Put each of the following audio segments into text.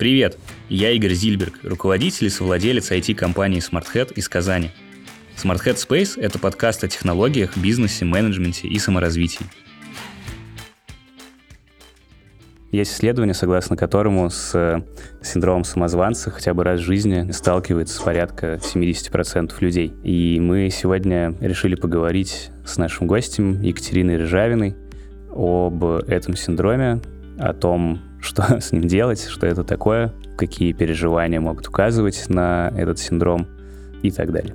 Привет, я Игорь Зильберг, руководитель и совладелец IT-компании SmartHead из Казани. SmartHead Space – это подкаст о технологиях, бизнесе, менеджменте и саморазвитии. Есть исследование, согласно которому с э, синдромом самозванца хотя бы раз в жизни сталкивается порядка 70% людей. И мы сегодня решили поговорить с нашим гостем Екатериной Ржавиной об этом синдроме, о том, что с ним делать, что это такое, какие переживания могут указывать на этот синдром и так далее.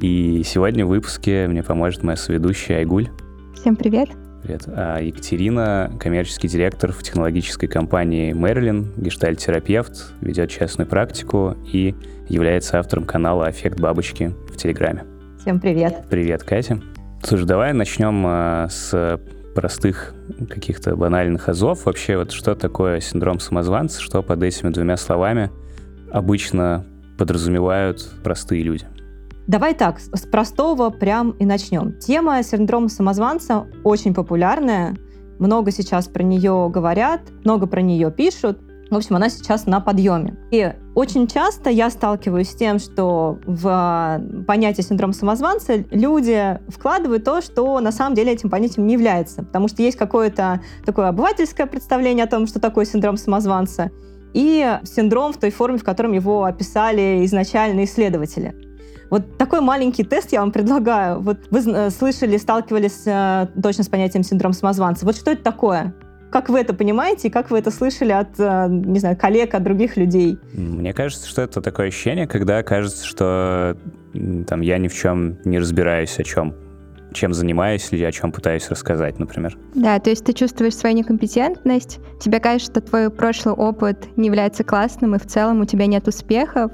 И сегодня в выпуске мне поможет моя соведущая Айгуль. Всем привет. Привет. А Екатерина, коммерческий директор в технологической компании Мэрилин, гештальт-терапевт, ведет частную практику и является автором канала «Эффект бабочки» в Телеграме. Всем привет. Привет, Катя. Слушай, давай начнем а, с простых каких-то банальных азов. Вообще, вот что такое синдром самозванца, что под этими двумя словами обычно подразумевают простые люди? Давай так, с простого прям и начнем. Тема синдрома самозванца очень популярная. Много сейчас про нее говорят, много про нее пишут. В общем, она сейчас на подъеме. И очень часто я сталкиваюсь с тем, что в а, понятие синдром самозванца люди вкладывают то, что на самом деле этим понятием не является. Потому что есть какое-то такое обывательское представление о том, что такое синдром самозванца, и синдром в той форме, в котором его описали изначально исследователи. Вот такой маленький тест я вам предлагаю. Вот вы слышали, сталкивались э, точно с понятием синдром самозванца. Вот что это такое? Как вы это понимаете и как вы это слышали от, э, не знаю, коллег, от других людей? Мне кажется, что это такое ощущение, когда кажется, что там я ни в чем не разбираюсь, о чем чем занимаюсь или о чем пытаюсь рассказать, например. Да, то есть ты чувствуешь свою некомпетентность, тебе кажется, что твой прошлый опыт не является классным, и в целом у тебя нет успехов,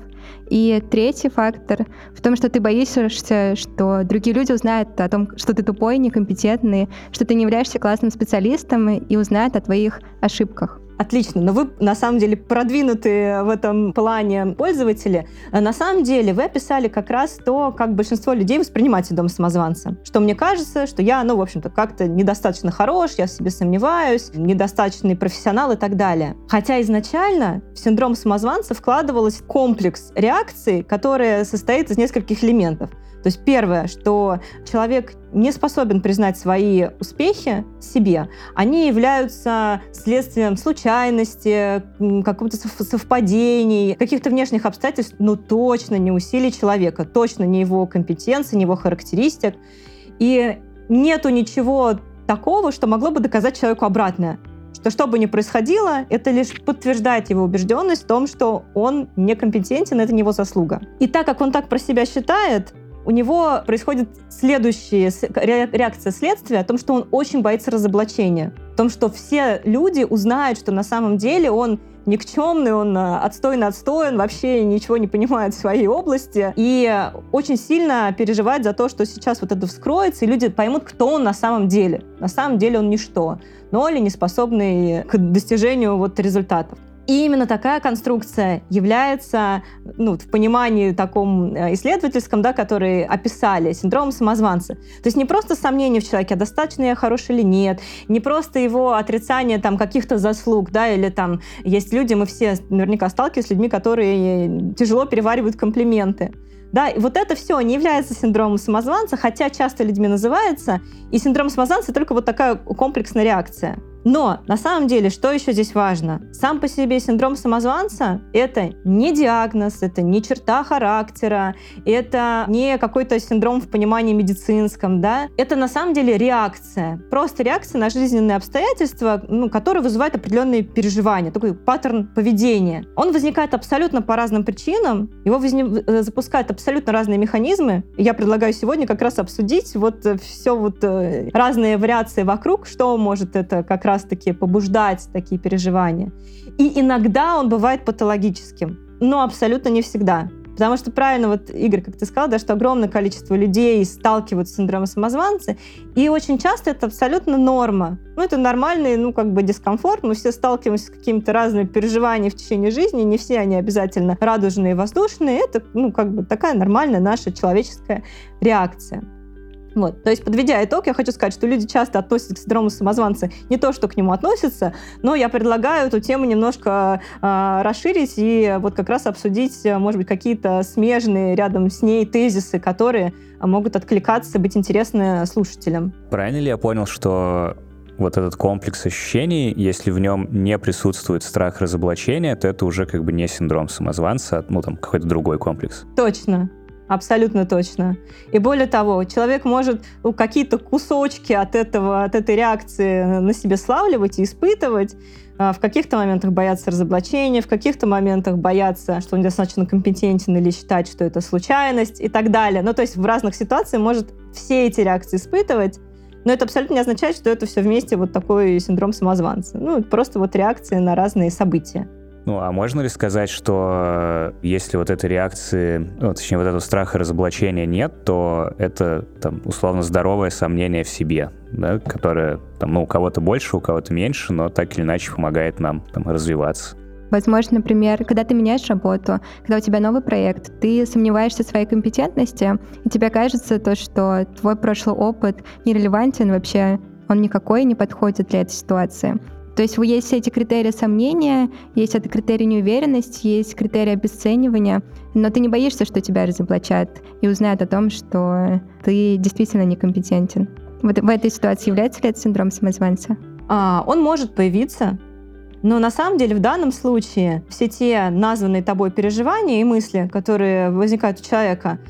и третий фактор в том, что ты боишься, что другие люди узнают о том, что ты тупой, некомпетентный, что ты не являешься классным специалистом и узнают о твоих ошибках. Отлично, но вы на самом деле продвинутые в этом плане пользователи. На самом деле вы описали как раз то, как большинство людей воспринимает синдром самозванца. Что мне кажется, что я, ну, в общем-то, как-то недостаточно хорош, я в себе сомневаюсь, недостаточный профессионал и так далее. Хотя изначально в синдром самозванца вкладывалось комплекс реакций, который состоит из нескольких элементов. То есть первое, что человек не способен признать свои успехи себе, они являются следствием случайности, какого-то совпадений, каких-то внешних обстоятельств, но точно не усилий человека, точно не его компетенции, не его характеристик. И нету ничего такого, что могло бы доказать человеку обратное что что бы ни происходило, это лишь подтверждает его убежденность в том, что он некомпетентен, это не его заслуга. И так как он так про себя считает, у него происходит следующая реакция следствия о том, что он очень боится разоблачения. В том, что все люди узнают, что на самом деле он никчемный, он э, отстойно отстоен, вообще ничего не понимает в своей области. И очень сильно переживает за то, что сейчас вот это вскроется, и люди поймут, кто он на самом деле. На самом деле он ничто, но или не способный к достижению вот результатов. И именно такая конструкция является, ну, в понимании таком э, исследовательском, да, который описали синдром самозванца. То есть не просто сомнение в человеке, а достаточно я хороший или нет, не просто его отрицание там каких-то заслуг, да, или там есть люди, мы все наверняка сталкивались с людьми, которые тяжело переваривают комплименты. Да, и вот это все не является синдромом самозванца, хотя часто людьми называется, и синдром самозванца только вот такая комплексная реакция. Но на самом деле, что еще здесь важно? Сам по себе синдром самозванца — это не диагноз, это не черта характера, это не какой-то синдром в понимании медицинском, да? Это на самом деле реакция. Просто реакция на жизненные обстоятельства, ну, которые вызывают определенные переживания, такой паттерн поведения. Он возникает абсолютно по разным причинам, его возник... Э, запускают абсолютно разные механизмы. Я предлагаю сегодня как раз обсудить вот э, все вот э, разные вариации вокруг, что может это как раз-таки побуждать такие переживания. И иногда он бывает патологическим, но абсолютно не всегда. Потому что правильно, вот, Игорь, как ты сказал, да, что огромное количество людей сталкиваются с синдромом самозванца, и очень часто это абсолютно норма. Ну, это нормальный, ну, как бы дискомфорт, мы все сталкиваемся с какими-то разными переживаниями в течение жизни, не все они обязательно радужные и воздушные, это, ну, как бы такая нормальная наша человеческая реакция. Вот. То есть, подведя итог, я хочу сказать, что люди часто относятся к синдрому самозванца не то, что к нему относятся, но я предлагаю эту тему немножко э, расширить и вот как раз обсудить, может быть, какие-то смежные рядом с ней тезисы, которые могут откликаться, быть интересны слушателям. Правильно ли я понял, что вот этот комплекс ощущений, если в нем не присутствует страх разоблачения, то это уже как бы не синдром самозванца, а, ну там какой-то другой комплекс. Точно. Абсолютно точно. И более того, человек может ну, какие-то кусочки от, этого, от этой реакции на себе славливать и испытывать, а, в каких-то моментах бояться разоблачения, в каких-то моментах бояться, что он достаточно компетентен или считать, что это случайность и так далее. Ну, то есть в разных ситуациях может все эти реакции испытывать, но это абсолютно не означает, что это все вместе вот такой синдром самозванца. Ну, просто вот реакции на разные события. Ну, а можно ли сказать, что э, если вот этой реакции, ну, точнее, вот этого страха разоблачения нет, то это, там, условно, здоровое сомнение в себе, да, которое, там, ну, у кого-то больше, у кого-то меньше, но так или иначе помогает нам, там, развиваться. Возможно, например, когда ты меняешь работу, когда у тебя новый проект, ты сомневаешься в своей компетентности, и тебе кажется то, что твой прошлый опыт нерелевантен вообще, он никакой не подходит для этой ситуации. То есть есть все эти критерии сомнения, есть это критерий неуверенности, есть критерии обесценивания, но ты не боишься, что тебя разоблачат и узнают о том, что ты действительно некомпетентен. Вот в этой ситуации является ли это синдром самозванца? А, он может появиться, но на самом деле в данном случае все те названные тобой переживания и мысли, которые возникают у человека,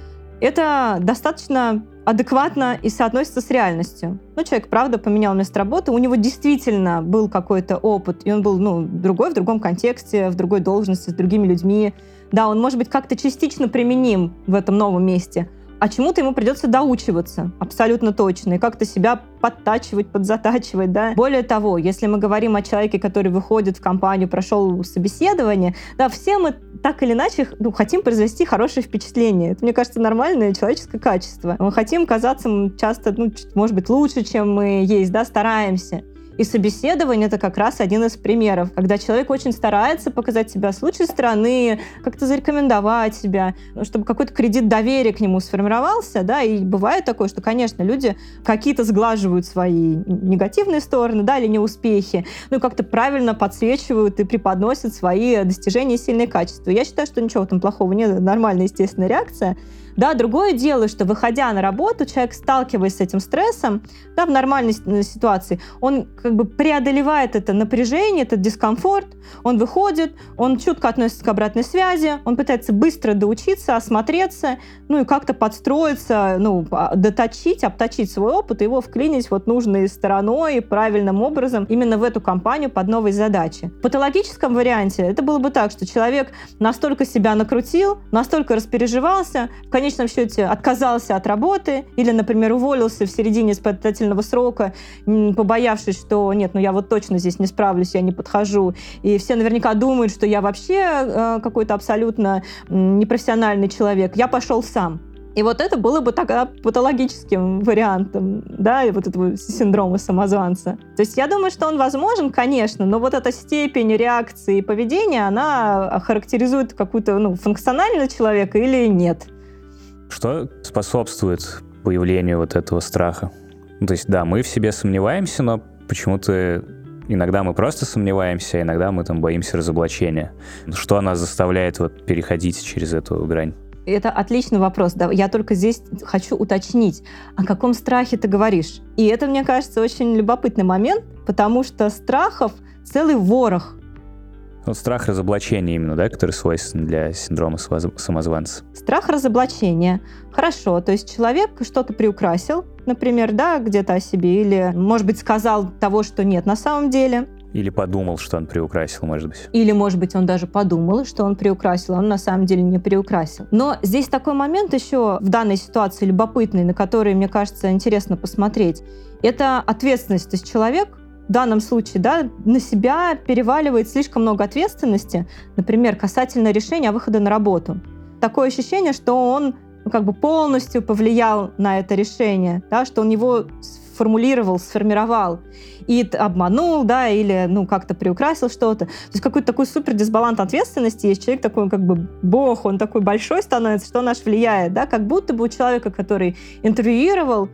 это достаточно адекватно и соотносится с реальностью. Ну, человек, правда, поменял место работы, у него действительно был какой-то опыт, и он был, ну, другой, в другом контексте, в другой должности, с другими людьми. Да, он может быть как-то частично применим в этом новом месте, а чему-то ему придется доучиваться, абсолютно точно, и как-то себя подтачивать, подзатачивать, да. Более того, если мы говорим о человеке, который выходит в компанию, прошел собеседование, да, все мы так или иначе ну, хотим произвести хорошее впечатление. Это, мне кажется, нормальное человеческое качество. Мы хотим казаться часто, ну, может быть, лучше, чем мы есть, да, стараемся. И собеседование — это как раз один из примеров, когда человек очень старается показать себя с лучшей стороны, как-то зарекомендовать себя, ну, чтобы какой-то кредит доверия к нему сформировался, да, и бывает такое, что, конечно, люди какие-то сглаживают свои негативные стороны, да, или неуспехи, ну, как-то правильно подсвечивают и преподносят свои достижения и сильные качества. Я считаю, что ничего там плохого нет, нормальная естественная реакция, да, другое дело, что выходя на работу, человек, сталкиваясь с этим стрессом, да, в нормальной ситуации, он как бы преодолевает это напряжение, этот дискомфорт, он выходит, он чутко относится к обратной связи, он пытается быстро доучиться, осмотреться, ну и как-то подстроиться, ну, а, доточить, обточить свой опыт, и его вклинить вот нужной стороной, правильным образом именно в эту компанию под новые задачи. В патологическом варианте это было бы так, что человек настолько себя накрутил, настолько распереживался, в конечном счете отказался от работы или, например, уволился в середине испытательного срока, побоявшись, что нет, ну я вот точно здесь не справлюсь, я не подхожу. И все наверняка думают, что я вообще э, какой-то абсолютно непрофессиональный человек. Я пошел сам. И вот это было бы тогда патологическим вариантом, да, и вот этого синдрома самозванца. То есть я думаю, что он возможен, конечно, но вот эта степень реакции и поведения, она характеризует какую-то, ну, функционального человека или нет. Что способствует появлению вот этого страха? Ну, то есть, да, мы в себе сомневаемся, но почему-то иногда мы просто сомневаемся, а иногда мы там боимся разоблачения. Что нас заставляет вот переходить через эту грань? Это отличный вопрос. Да. Я только здесь хочу уточнить, о каком страхе ты говоришь. И это, мне кажется, очень любопытный момент, потому что страхов целый ворох. Вот страх разоблачения именно, да, который свойственен для синдрома самозванца. Страх разоблачения. Хорошо, то есть человек что-то приукрасил, например, да, где-то о себе, или, может быть, сказал того, что нет на самом деле. Или подумал, что он приукрасил, может быть. Или, может быть, он даже подумал, что он приукрасил, а он на самом деле не приукрасил. Но здесь такой момент еще в данной ситуации любопытный, на который, мне кажется, интересно посмотреть. Это ответственность. То есть человек в данном случае да, на себя переваливает слишком много ответственности, например, касательно решения выхода на работу. Такое ощущение, что он ну, как бы полностью повлиял на это решение, да, что он его сформулировал, сформировал и обманул, да, или, ну, как-то приукрасил что-то. То есть какой-то такой супер дисбаланс ответственности есть. Человек такой, как бы, бог, он такой большой становится, что он аж влияет, да, как будто бы у человека, который интервьюировал,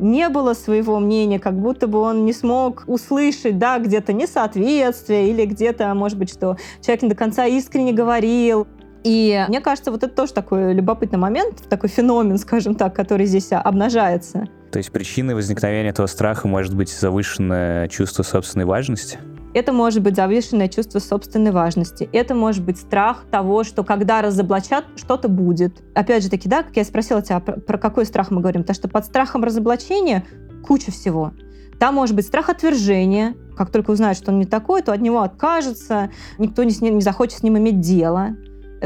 не было своего мнения, как будто бы он не смог услышать, да, где-то несоответствие или где-то, может быть, что человек не до конца искренне говорил. И мне кажется, вот это тоже такой любопытный момент, такой феномен, скажем так, который здесь обнажается. То есть причиной возникновения этого страха может быть завышенное чувство собственной важности? Это может быть завышенное чувство собственной важности. Это может быть страх того, что когда разоблачат, что-то будет. Опять же таки, да, как я спросила тебя, про, про какой страх мы говорим? То, что под страхом разоблачения куча всего. Там может быть страх отвержения. Как только узнают, что он не такой, то от него откажется, никто не, ним, не захочет с ним иметь дело.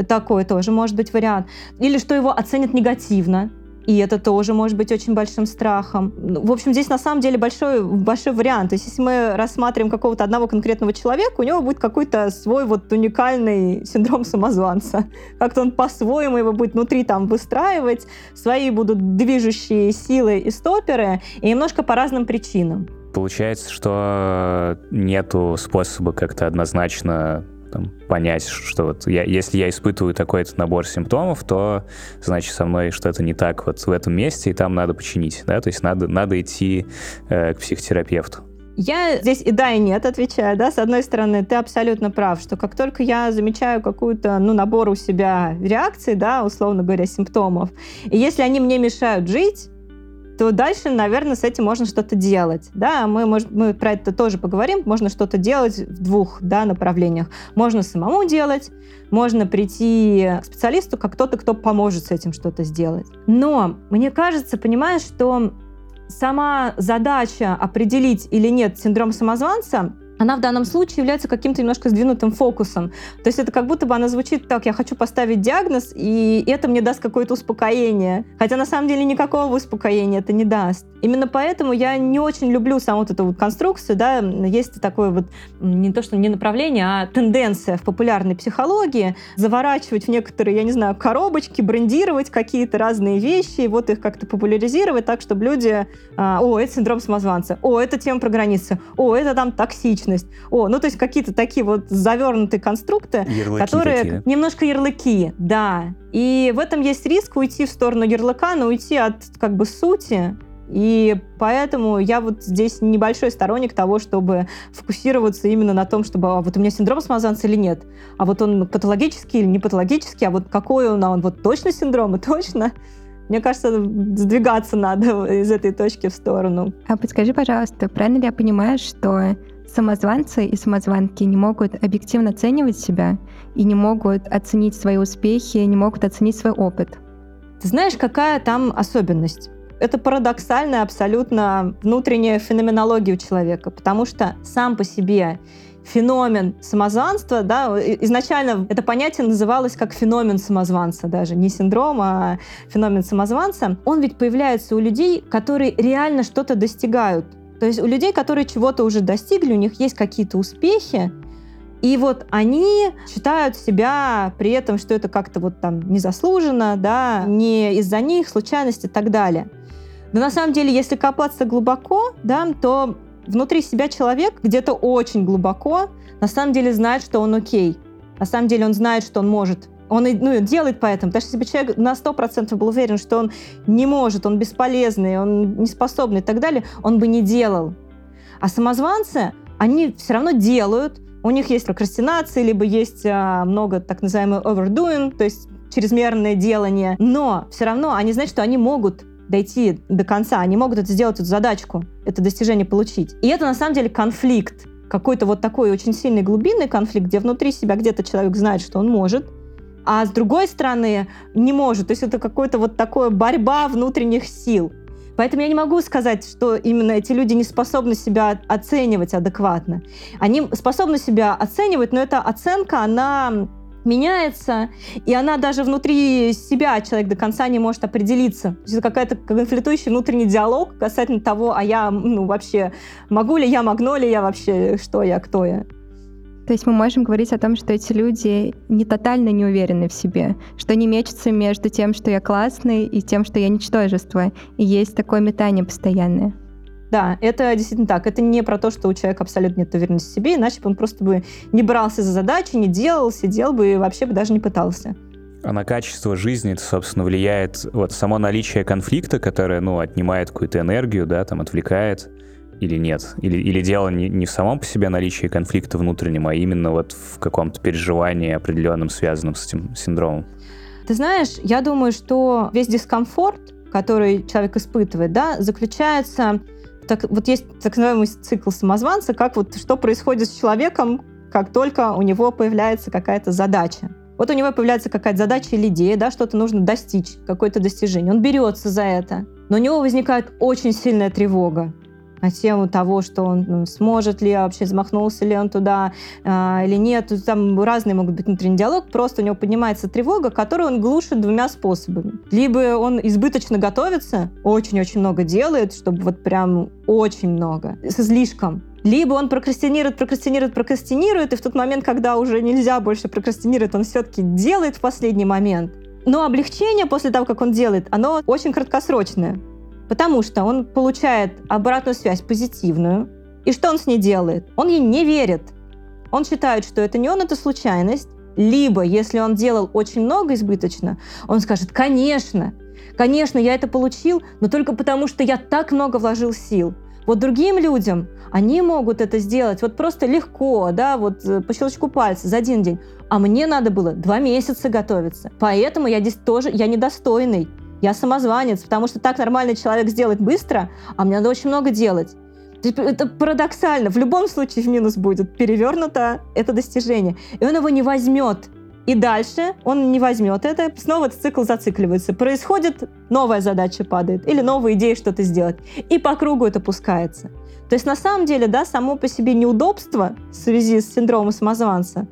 Такой тоже может быть вариант. Или что его оценят негативно. И это тоже может быть очень большим страхом. Ну, в общем, здесь на самом деле большой, большой вариант. То есть если мы рассматриваем какого-то одного конкретного человека, у него будет какой-то свой вот уникальный синдром самозванца. Как-то он по-своему его будет внутри там выстраивать, свои будут движущие силы и стоперы, и немножко по разным причинам. Получается, что нету способа как-то однозначно там, понять, что вот я, если я испытываю такой-то набор симптомов, то значит со мной что-то не так вот в этом месте, и там надо починить, да, то есть надо, надо идти э, к психотерапевту. Я здесь и да, и нет отвечаю, да, с одной стороны, ты абсолютно прав, что как только я замечаю какую-то, ну, набор у себя реакций, да, условно говоря, симптомов, и если они мне мешают жить, то дальше, наверное, с этим можно что-то делать. Да, мы, может, мы про это тоже поговорим. Можно что-то делать в двух да, направлениях. Можно самому делать, можно прийти к специалисту, как кто-то, кто поможет с этим что-то сделать. Но мне кажется, понимаешь, что сама задача определить или нет синдром самозванца она в данном случае является каким-то немножко сдвинутым фокусом. То есть это как будто бы она звучит так, я хочу поставить диагноз, и это мне даст какое-то успокоение. Хотя на самом деле никакого успокоения это не даст. Именно поэтому я не очень люблю саму вот эту вот конструкцию, да, есть такое вот, не то что не направление, а тенденция в популярной психологии заворачивать в некоторые, я не знаю, коробочки, брендировать какие-то разные вещи, и вот их как-то популяризировать так, чтобы люди, а, о, это синдром самозванца, о, это тема про границы, о, это там токсичность, личность. О, ну то есть какие-то такие вот завернутые конструкты, ярлыки которые такие. немножко ярлыки, да. И в этом есть риск уйти в сторону ярлыка, но уйти от как бы сути. И поэтому я вот здесь небольшой сторонник того, чтобы фокусироваться именно на том, чтобы а вот у меня синдром самозванца или нет, а вот он патологический или не патологический, а вот какой он, а он вот точно синдром и точно. Мне кажется, сдвигаться надо из этой точки в сторону. А подскажи, пожалуйста, правильно ли я понимаю, что самозванцы и самозванки не могут объективно оценивать себя и не могут оценить свои успехи, не могут оценить свой опыт. Ты знаешь, какая там особенность? Это парадоксальная абсолютно внутренняя феноменология у человека, потому что сам по себе феномен самозванства, да, изначально это понятие называлось как феномен самозванца даже, не синдром, а феномен самозванца, он ведь появляется у людей, которые реально что-то достигают. То есть у людей, которые чего-то уже достигли, у них есть какие-то успехи, и вот они считают себя при этом, что это как-то вот там незаслуженно, да, не из-за них, случайность и так далее. Но на самом деле, если копаться глубоко, да, то внутри себя человек где-то очень глубоко на самом деле знает, что он окей. На самом деле он знает, что он может он ну, делает поэтому. Потому что если бы человек на 100% был уверен, что он не может, он бесполезный, он неспособный и так далее, он бы не делал. А самозванцы, они все равно делают. У них есть прокрастинация, либо есть а, много так называемого overdoing, то есть чрезмерное делание. Но все равно они знают, что они могут дойти до конца, они могут это сделать, эту задачку, это достижение получить. И это на самом деле конфликт какой-то вот такой очень сильный глубинный конфликт, где внутри себя где-то человек знает, что он может, а с другой стороны не может. То есть это какое-то вот такое борьба внутренних сил. Поэтому я не могу сказать, что именно эти люди не способны себя оценивать адекватно. Они способны себя оценивать, но эта оценка, она меняется, и она даже внутри себя человек до конца не может определиться. Это какая-то конфликтующий внутренний диалог касательно того, а я ну, вообще могу ли я, могу ли я вообще, что я, кто я. То есть мы можем говорить о том, что эти люди не тотально не уверены в себе, что они мечутся между тем, что я классный, и тем, что я ничтожество. И есть такое метание постоянное. Да, это действительно так. Это не про то, что у человека абсолютно нет уверенности в себе, иначе бы он просто бы не брался за задачи, не делал, сидел бы и вообще бы даже не пытался. А на качество жизни это, собственно, влияет вот само наличие конфликта, которое, ну, отнимает какую-то энергию, да, там, отвлекает, или нет? Или, или дело не, не в самом по себе наличии конфликта внутреннем, а именно вот в каком-то переживании определенном, связанном с этим синдромом? Ты знаешь, я думаю, что весь дискомфорт, который человек испытывает, да, заключается так, вот есть так называемый цикл самозванца, как вот что происходит с человеком, как только у него появляется какая-то задача. Вот у него появляется какая-то задача или идея, да, что-то нужно достичь, какое-то достижение. Он берется за это, но у него возникает очень сильная тревога на тему того, что он ну, сможет ли, вообще замахнулся ли он туда э, или нет. Там разные могут быть внутренний диалог. Просто у него поднимается тревога, которую он глушит двумя способами. Либо он избыточно готовится, очень-очень много делает, чтобы вот прям очень много, с излишком. Либо он прокрастинирует, прокрастинирует, прокрастинирует, и в тот момент, когда уже нельзя больше прокрастинировать, он все-таки делает в последний момент. Но облегчение после того, как он делает, оно очень краткосрочное. Потому что он получает обратную связь позитивную. И что он с ней делает? Он ей не верит. Он считает, что это не он, это случайность. Либо, если он делал очень много избыточно, он скажет, конечно, конечно, я это получил, но только потому, что я так много вложил сил. Вот другим людям, они могут это сделать вот просто легко, да, вот э, по щелчку пальца за один день. А мне надо было два месяца готовиться. Поэтому я здесь тоже, я недостойный. Я самозванец, потому что так нормальный человек сделает быстро, а мне надо очень много делать. Это парадоксально. В любом случае в минус будет перевернуто это достижение. И он его не возьмет. И дальше он не возьмет это, снова этот цикл зацикливается. Происходит, новая задача падает, или новая идея что-то сделать. И по кругу это пускается. То есть на самом деле, да, само по себе неудобство в связи с синдромом самозванца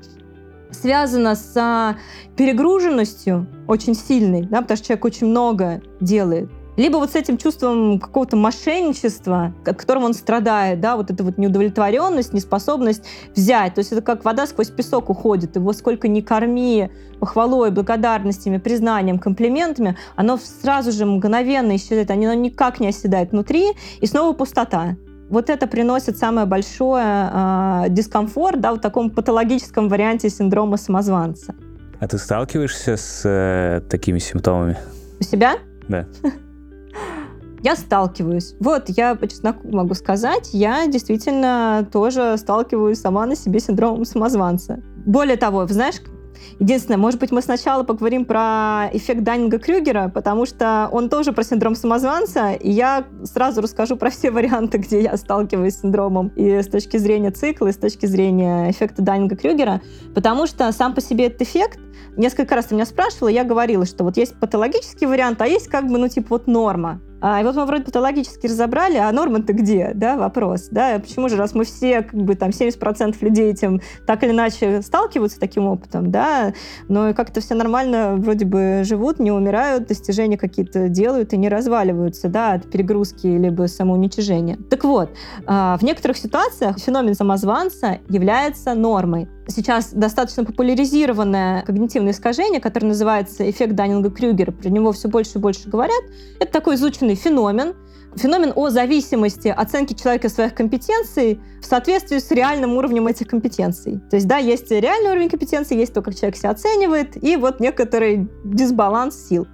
связано с а, перегруженностью очень сильной, да, потому что человек очень много делает. Либо вот с этим чувством какого-то мошенничества, от которого он страдает, да, вот эта вот неудовлетворенность, неспособность взять. То есть это как вода сквозь песок уходит. Его сколько ни корми похвалой, благодарностями, признанием, комплиментами, оно сразу же мгновенно исчезает, оно никак не оседает внутри, и снова пустота вот это приносит самое большое э, дискомфорт, да, в таком патологическом варианте синдрома самозванца. А ты сталкиваешься с э, такими симптомами? У себя? Да. Я сталкиваюсь. Вот, я по чесноку могу сказать, я действительно тоже сталкиваюсь сама на себе синдромом самозванца. Более того, знаешь, Единственное, может быть, мы сначала поговорим про эффект Даннинга-Крюгера, потому что он тоже про синдром самозванца, и я сразу расскажу про все варианты, где я сталкиваюсь с синдромом и с точки зрения цикла, и с точки зрения эффекта Даннинга-Крюгера, потому что сам по себе этот эффект, несколько раз ты меня спрашивала, я говорила, что вот есть патологический вариант, а есть как бы, ну, типа вот норма. А, и вот мы вроде патологически разобрали, а норма-то где, да, вопрос, да, почему же, раз мы все, как бы, там, 70% людей этим так или иначе сталкиваются таким опытом, да, но как-то все нормально вроде бы живут, не умирают, достижения какие-то делают и не разваливаются, да, от перегрузки либо самоуничижения. Так вот, а, в некоторых ситуациях феномен самозванца является нормой. Сейчас достаточно популяризированное когнитивное искажение, которое называется эффект Даннинга-Крюгера, про него все больше и больше говорят. Это такой изученный феномен, феномен о зависимости оценки человека своих компетенций в соответствии с реальным уровнем этих компетенций. То есть, да, есть реальный уровень компетенции, есть то, как человек себя оценивает, и вот некоторый дисбаланс сил.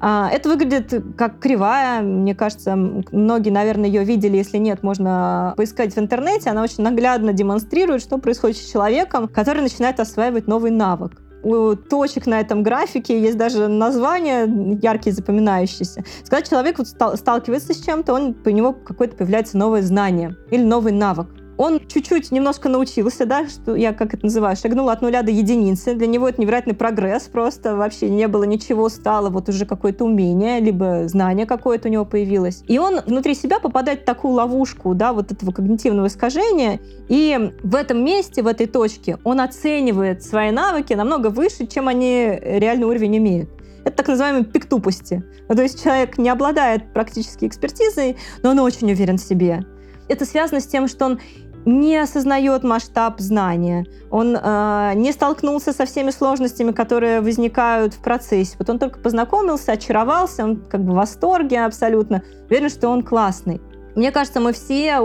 А, это выглядит как кривая. Мне кажется, многие, наверное, ее видели. Если нет, можно поискать в интернете. Она очень наглядно демонстрирует, что происходит с человеком, который начинает осваивать новый навык у точек на этом графике есть даже название яркие, запоминающиеся. Когда человек вот сталкивается с чем-то, он, у него какое-то появляется новое знание или новый навык. Он чуть-чуть немножко научился, да, что я, как это называю, шагнул от нуля до единицы. Для него это невероятный прогресс, просто вообще не было ничего, стало вот уже какое-то умение, либо знание какое-то у него появилось. И он внутри себя попадает в такую ловушку, да, вот этого когнитивного искажения, и в этом месте, в этой точке, он оценивает свои навыки намного выше, чем они реальный уровень имеют. Это так называемый пик тупости. Ну, то есть человек не обладает практически экспертизой, но он очень уверен в себе. Это связано с тем, что он не осознает масштаб знания, он э, не столкнулся со всеми сложностями, которые возникают в процессе. Вот он только познакомился, очаровался, он как бы в восторге абсолютно, уверен, что он классный. Мне кажется, мы все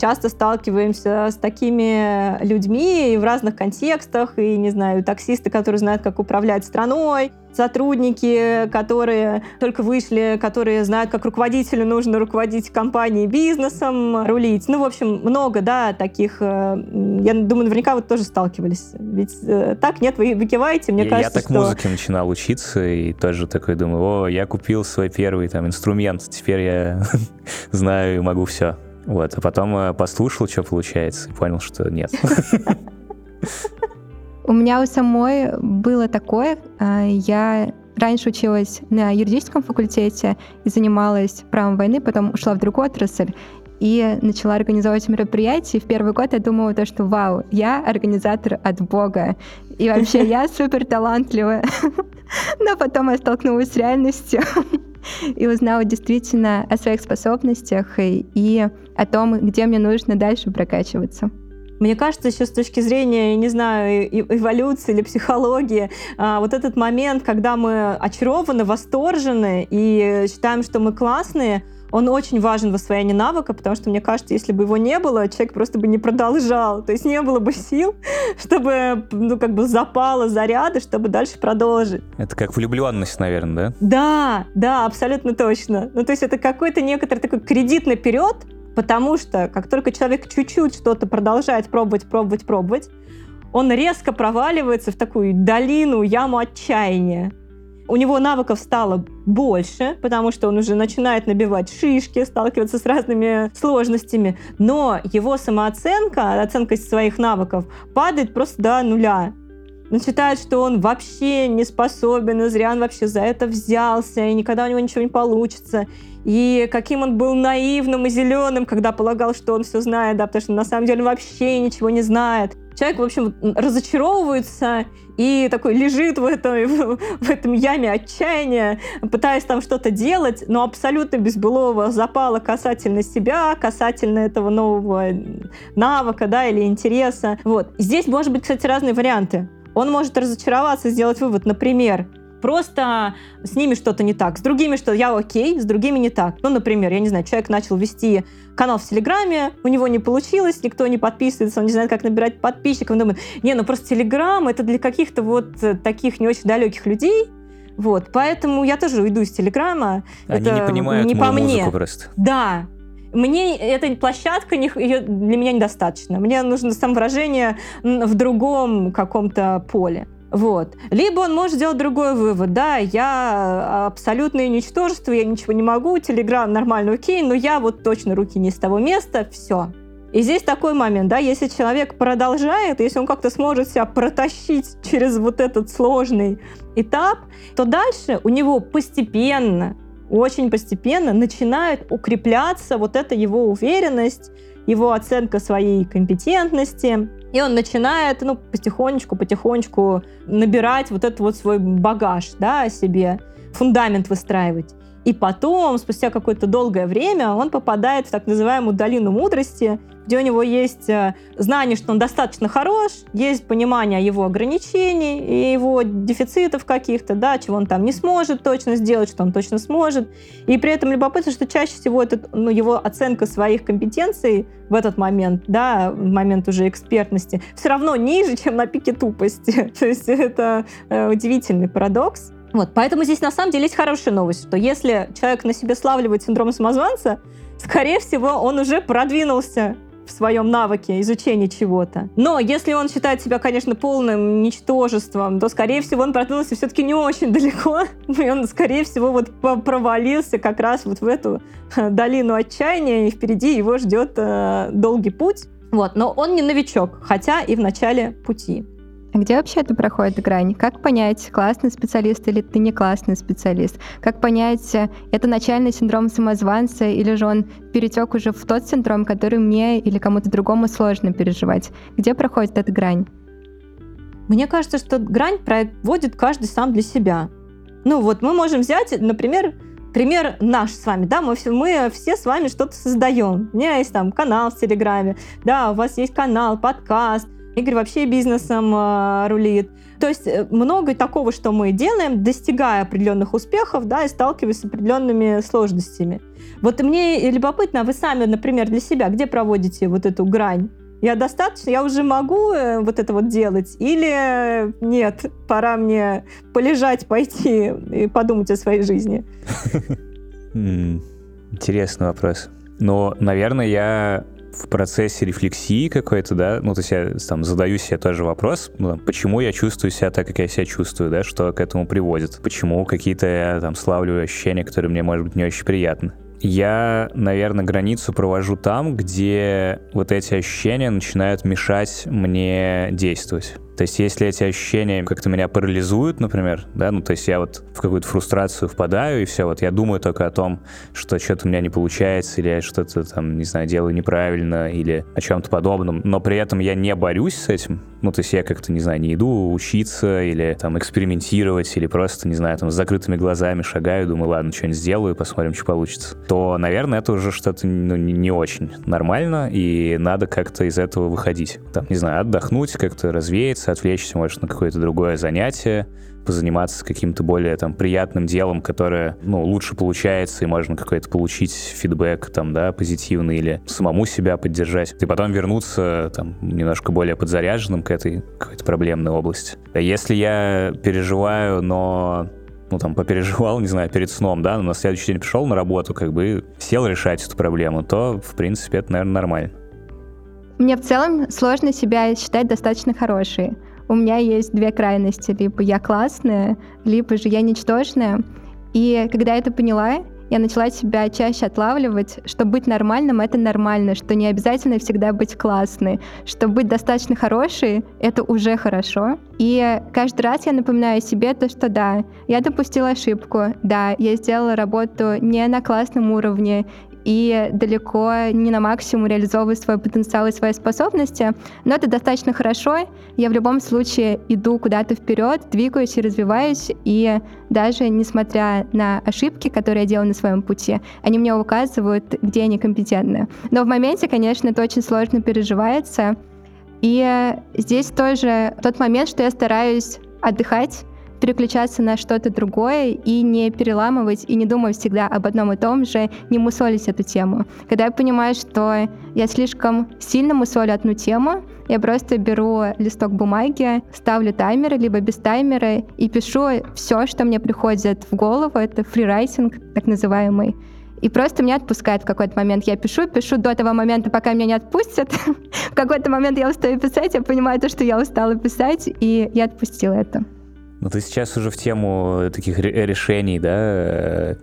часто сталкиваемся с такими людьми в разных контекстах, и, не знаю, таксисты, которые знают, как управлять страной, сотрудники, которые только вышли, которые знают, как руководителю нужно руководить компанией, бизнесом, рулить. Ну, в общем, много, да, таких. Э, я думаю, наверняка вы тоже сталкивались. Ведь э, так, нет, вы, вы киваете, мне я, кажется, Я так что... музыке начинал учиться, и тоже такой думаю, о, я купил свой первый там инструмент, теперь я знаю и могу все. Вот, а потом э, послушал, что получается, и понял, что нет. У меня у самой было такое. А, я раньше училась на юридическом факультете и занималась правом войны, потом ушла в другую отрасль и начала организовывать мероприятия. И в первый год я думала, то, что вау, я организатор от Бога. И вообще я супер талантливая. Но потом я столкнулась с реальностью и узнала действительно о своих способностях и о том, где мне нужно дальше прокачиваться. Мне кажется, еще с точки зрения, не знаю, эволюции или психологии, а, вот этот момент, когда мы очарованы, восторжены и считаем, что мы классные, он очень важен в освоении навыка, потому что, мне кажется, если бы его не было, человек просто бы не продолжал. То есть не было бы сил, чтобы, ну, как бы запало заряда, чтобы дальше продолжить. Это как влюбленность, наверное, да? Да, да, абсолютно точно. Ну, то есть это какой-то некоторый такой кредит наперед, Потому что как только человек чуть-чуть что-то продолжает пробовать, пробовать, пробовать, он резко проваливается в такую долину, яму отчаяния. У него навыков стало больше, потому что он уже начинает набивать шишки, сталкиваться с разными сложностями. Но его самооценка, оценка своих навыков падает просто до нуля. Он считает, что он вообще не способен, и зря он вообще за это взялся, и никогда у него ничего не получится и каким он был наивным и зеленым, когда полагал, что он все знает, да, потому что на самом деле он вообще ничего не знает. Человек, в общем, разочаровывается и такой лежит в, этой, в этом яме отчаяния, пытаясь там что-то делать, но абсолютно без былого запала касательно себя, касательно этого нового навыка, да, или интереса. Вот. Здесь, может быть, кстати, разные варианты. Он может разочароваться, сделать вывод, например, просто с ними что-то не так. С другими что я окей, с другими не так. Ну, например, я не знаю, человек начал вести канал в Телеграме, у него не получилось, никто не подписывается, он не знает, как набирать подписчиков. Он думает, не, ну просто Телеграм это для каких-то вот э, таких не очень далеких людей, вот, поэтому я тоже уйду из Телеграма. Они это не понимают не по мне. просто. Да, мне эта площадка не, ее для меня недостаточно. Мне нужно самовыражение в другом каком-то поле. Вот. Либо он может сделать другой вывод. Да, я абсолютное ничтожество, я ничего не могу, Телеграм нормально, окей, но я вот точно руки не с того места, все. И здесь такой момент, да, если человек продолжает, если он как-то сможет себя протащить через вот этот сложный этап, то дальше у него постепенно, очень постепенно начинает укрепляться вот эта его уверенность, его оценка своей компетентности, и он начинает, ну, потихонечку, потихонечку набирать вот этот вот свой багаж, да, себе, фундамент выстраивать. И потом, спустя какое-то долгое время, он попадает в так называемую долину мудрости, где у него есть э, знание, что он достаточно хорош, есть понимание его ограничений и его дефицитов каких-то, да, чего он там не сможет точно сделать, что он точно сможет. И при этом любопытно, что чаще всего этот, ну, его оценка своих компетенций в этот момент, да, в момент уже экспертности, все равно ниже, чем на пике тупости. То есть это э, удивительный парадокс. Вот, поэтому здесь на самом деле есть хорошая новость, что если человек на себе славливает синдром самозванца, скорее всего, он уже продвинулся в своем навыке изучения чего-то. Но если он считает себя, конечно, полным ничтожеством, то, скорее всего, он продвинулся все-таки не очень далеко, и он, скорее всего, вот провалился как раз вот в эту э, долину отчаяния, и впереди его ждет э, долгий путь. Вот, но он не новичок, хотя и в начале пути. Где вообще это проходит грань? Как понять, классный специалист или ты не классный специалист? Как понять, э, это начальный синдром самозванца или же он перетек уже в тот синдром, который мне или кому-то другому сложно переживать? Где проходит эта грань? Мне кажется, что грань проводит каждый сам для себя. Ну вот мы можем взять, например, пример наш с вами, да, мы все, мы все с вами что-то создаем. У меня есть там канал в Телеграме, да, у вас есть канал, подкаст, Игорь вообще бизнесом э, рулит. То есть э, много такого, что мы делаем, достигая определенных успехов, да, и сталкиваясь с определенными сложностями. Вот мне любопытно, а вы сами, например, для себя, где проводите вот эту грань? Я достаточно, я уже могу э, вот это вот делать? Или нет, пора мне полежать, пойти и подумать о своей жизни? Интересный вопрос. Но, наверное, я в процессе рефлексии какой-то, да, ну, то есть я там задаю себе тоже вопрос, ну, там, почему я чувствую себя так, как я себя чувствую, да, что к этому приводит, почему какие-то я там славлю ощущения, которые мне, может быть, не очень приятны. Я, наверное, границу провожу там, где вот эти ощущения начинают мешать мне действовать. То есть, если эти ощущения как-то меня парализуют, например, да, ну, то есть я вот в какую-то фрустрацию впадаю, и все, вот я думаю только о том, что что-то у меня не получается, или я что-то там, не знаю, делаю неправильно, или о чем-то подобном, но при этом я не борюсь с этим, ну, то есть я как-то, не знаю, не иду учиться, или там экспериментировать, или просто, не знаю, там с закрытыми глазами шагаю, думаю, ладно, что-нибудь сделаю, посмотрим, что получится, то, наверное, это уже что-то ну, не очень нормально, и надо как-то из этого выходить. Там, не знаю, отдохнуть, как-то развеяться, расслабиться, отвлечься, может, на какое-то другое занятие, позаниматься каким-то более там приятным делом, которое, ну, лучше получается, и можно какой-то получить фидбэк там, да, позитивный, или самому себя поддержать, и потом вернуться там немножко более подзаряженным к этой какой-то проблемной области. Если я переживаю, но ну, там, попереживал, не знаю, перед сном, да, но на следующий день пришел на работу, как бы сел решать эту проблему, то, в принципе, это, наверное, нормально. Мне в целом сложно себя считать достаточно хорошей. У меня есть две крайности. Либо я классная, либо же я ничтожная. И когда я это поняла, я начала себя чаще отлавливать, что быть нормальным — это нормально, что не обязательно всегда быть классной, что быть достаточно хорошей — это уже хорошо. И каждый раз я напоминаю себе то, что да, я допустила ошибку, да, я сделала работу не на классном уровне, и далеко не на максимум реализовываю свой потенциал и свои способности, но это достаточно хорошо. Я в любом случае иду куда-то вперед, двигаюсь и развиваюсь, и даже несмотря на ошибки, которые я делаю на своем пути, они мне указывают, где я некомпетентна. Но в моменте, конечно, это очень сложно переживается. И здесь тоже тот момент, что я стараюсь отдыхать, переключаться на что-то другое и не переламывать, и не думать всегда об одном и том же, не мусолить эту тему. Когда я понимаю, что я слишком сильно мусолю одну тему, я просто беру листок бумаги, ставлю таймер, либо без таймера, и пишу все, что мне приходит в голову. Это фрирайтинг, так называемый. И просто меня отпускает в какой-то момент. Я пишу, пишу до того момента, пока меня не отпустят. в какой-то момент я устаю писать, я понимаю то, что я устала писать, и я отпустила это. Ну, ты сейчас уже в тему таких решений, да, э,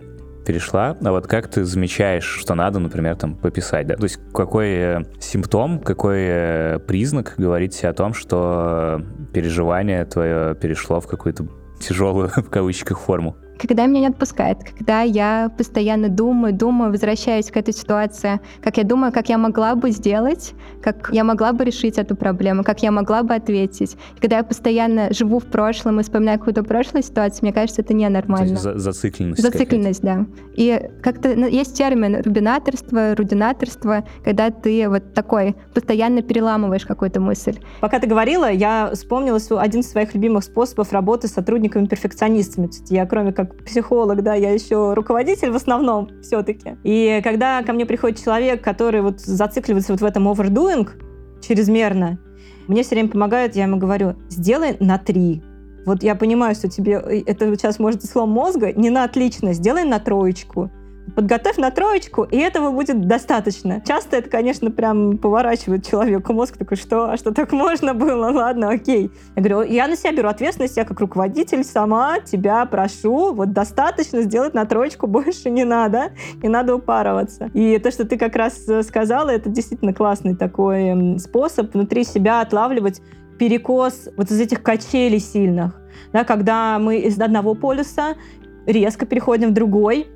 перешла, а вот как ты замечаешь, что надо, например, там пописать, да? То есть какой э, симптом, какой э, признак говорит тебе о том, что переживание твое перешло в какую-то тяжелую, в кавычках, форму? Когда меня не отпускает, когда я постоянно думаю, думаю, возвращаюсь к этой ситуации, как я думаю, как я могла бы сделать, как я могла бы решить эту проблему, как я могла бы ответить. И когда я постоянно живу в прошлом и вспоминаю какую-то прошлую ситуацию, мне кажется, это ненормально. За зацикленность. Зацикленность, да. И как-то ну, есть термин рубинаторство, рудинаторство, когда ты вот такой постоянно переламываешь какую-то мысль. Пока ты говорила, я вспомнила один из своих любимых способов работы с сотрудниками-перфекционистами. Я кроме как психолог, да, я еще руководитель в основном все-таки. И когда ко мне приходит человек, который вот зацикливается вот в этом overdoing чрезмерно, мне все время помогает, я ему говорю, сделай на три. Вот я понимаю, что тебе э, это сейчас может слом мозга, не на отлично, сделай на троечку подготовь на троечку, и этого будет достаточно. Часто это, конечно, прям поворачивает человеку мозг, такой, что, а что так можно было? Ладно, окей. Я говорю, я на себя беру ответственность, я как руководитель сама тебя прошу, вот достаточно сделать на троечку, больше не надо, не надо упарываться. И то, что ты как раз э, сказала, это действительно классный такой способ внутри себя отлавливать перекос вот из этих качелей сильных, да, когда мы из одного полюса резко переходим в другой,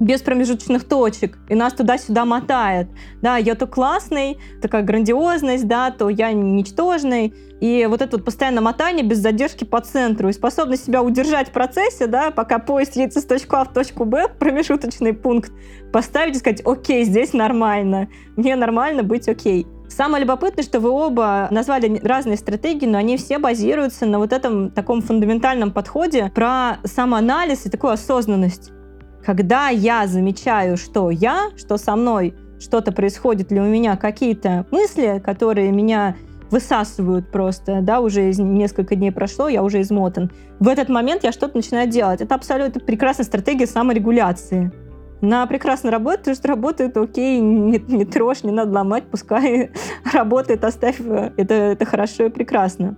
без промежуточных точек, и нас туда-сюда мотает. Да, я то классный, такая грандиозность, да, то я ничтожный. И вот это вот постоянное мотание без задержки по центру и способность себя удержать в процессе, да, пока поезд едет с точки А в точку Б, промежуточный пункт, поставить и сказать, окей, здесь нормально, мне нормально быть окей. Самое любопытное, что вы оба назвали разные стратегии, но они все базируются на вот этом таком фундаментальном подходе про самоанализ и такую осознанность. Когда я замечаю, что я, что со мной что-то происходит ли у меня, какие-то мысли, которые меня высасывают просто, да, уже несколько дней прошло, я уже измотан. В этот момент я что-то начинаю делать. Это абсолютно прекрасная стратегия саморегуляции. Она прекрасно работает, потому что работает, окей, не, не трожь, не надо ломать, пускай работает, оставь. Это, это хорошо и прекрасно.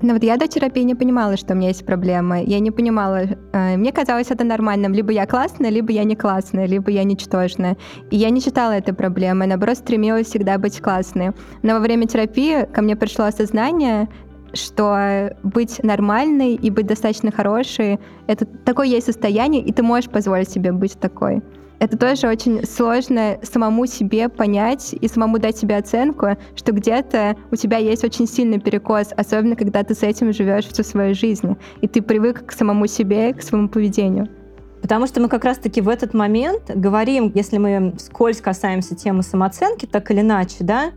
Но вот я до терапии не понимала, что у меня есть проблемы. Я не понимала, э, мне казалось это нормальным. Либо я классная, либо я не классная, либо я ничтожная. И я не считала этой проблемой, наоборот, стремилась всегда быть классной. Но во время терапии ко мне пришло осознание, что быть нормальной и быть достаточно хорошей — это такое есть состояние, и ты можешь позволить себе быть такой это тоже очень сложно самому себе понять и самому дать себе оценку, что где-то у тебя есть очень сильный перекос, особенно когда ты с этим живешь всю свою жизнь, и ты привык к самому себе, к своему поведению. Потому что мы как раз-таки в этот момент говорим, если мы вскользь касаемся темы самооценки, так или иначе, да,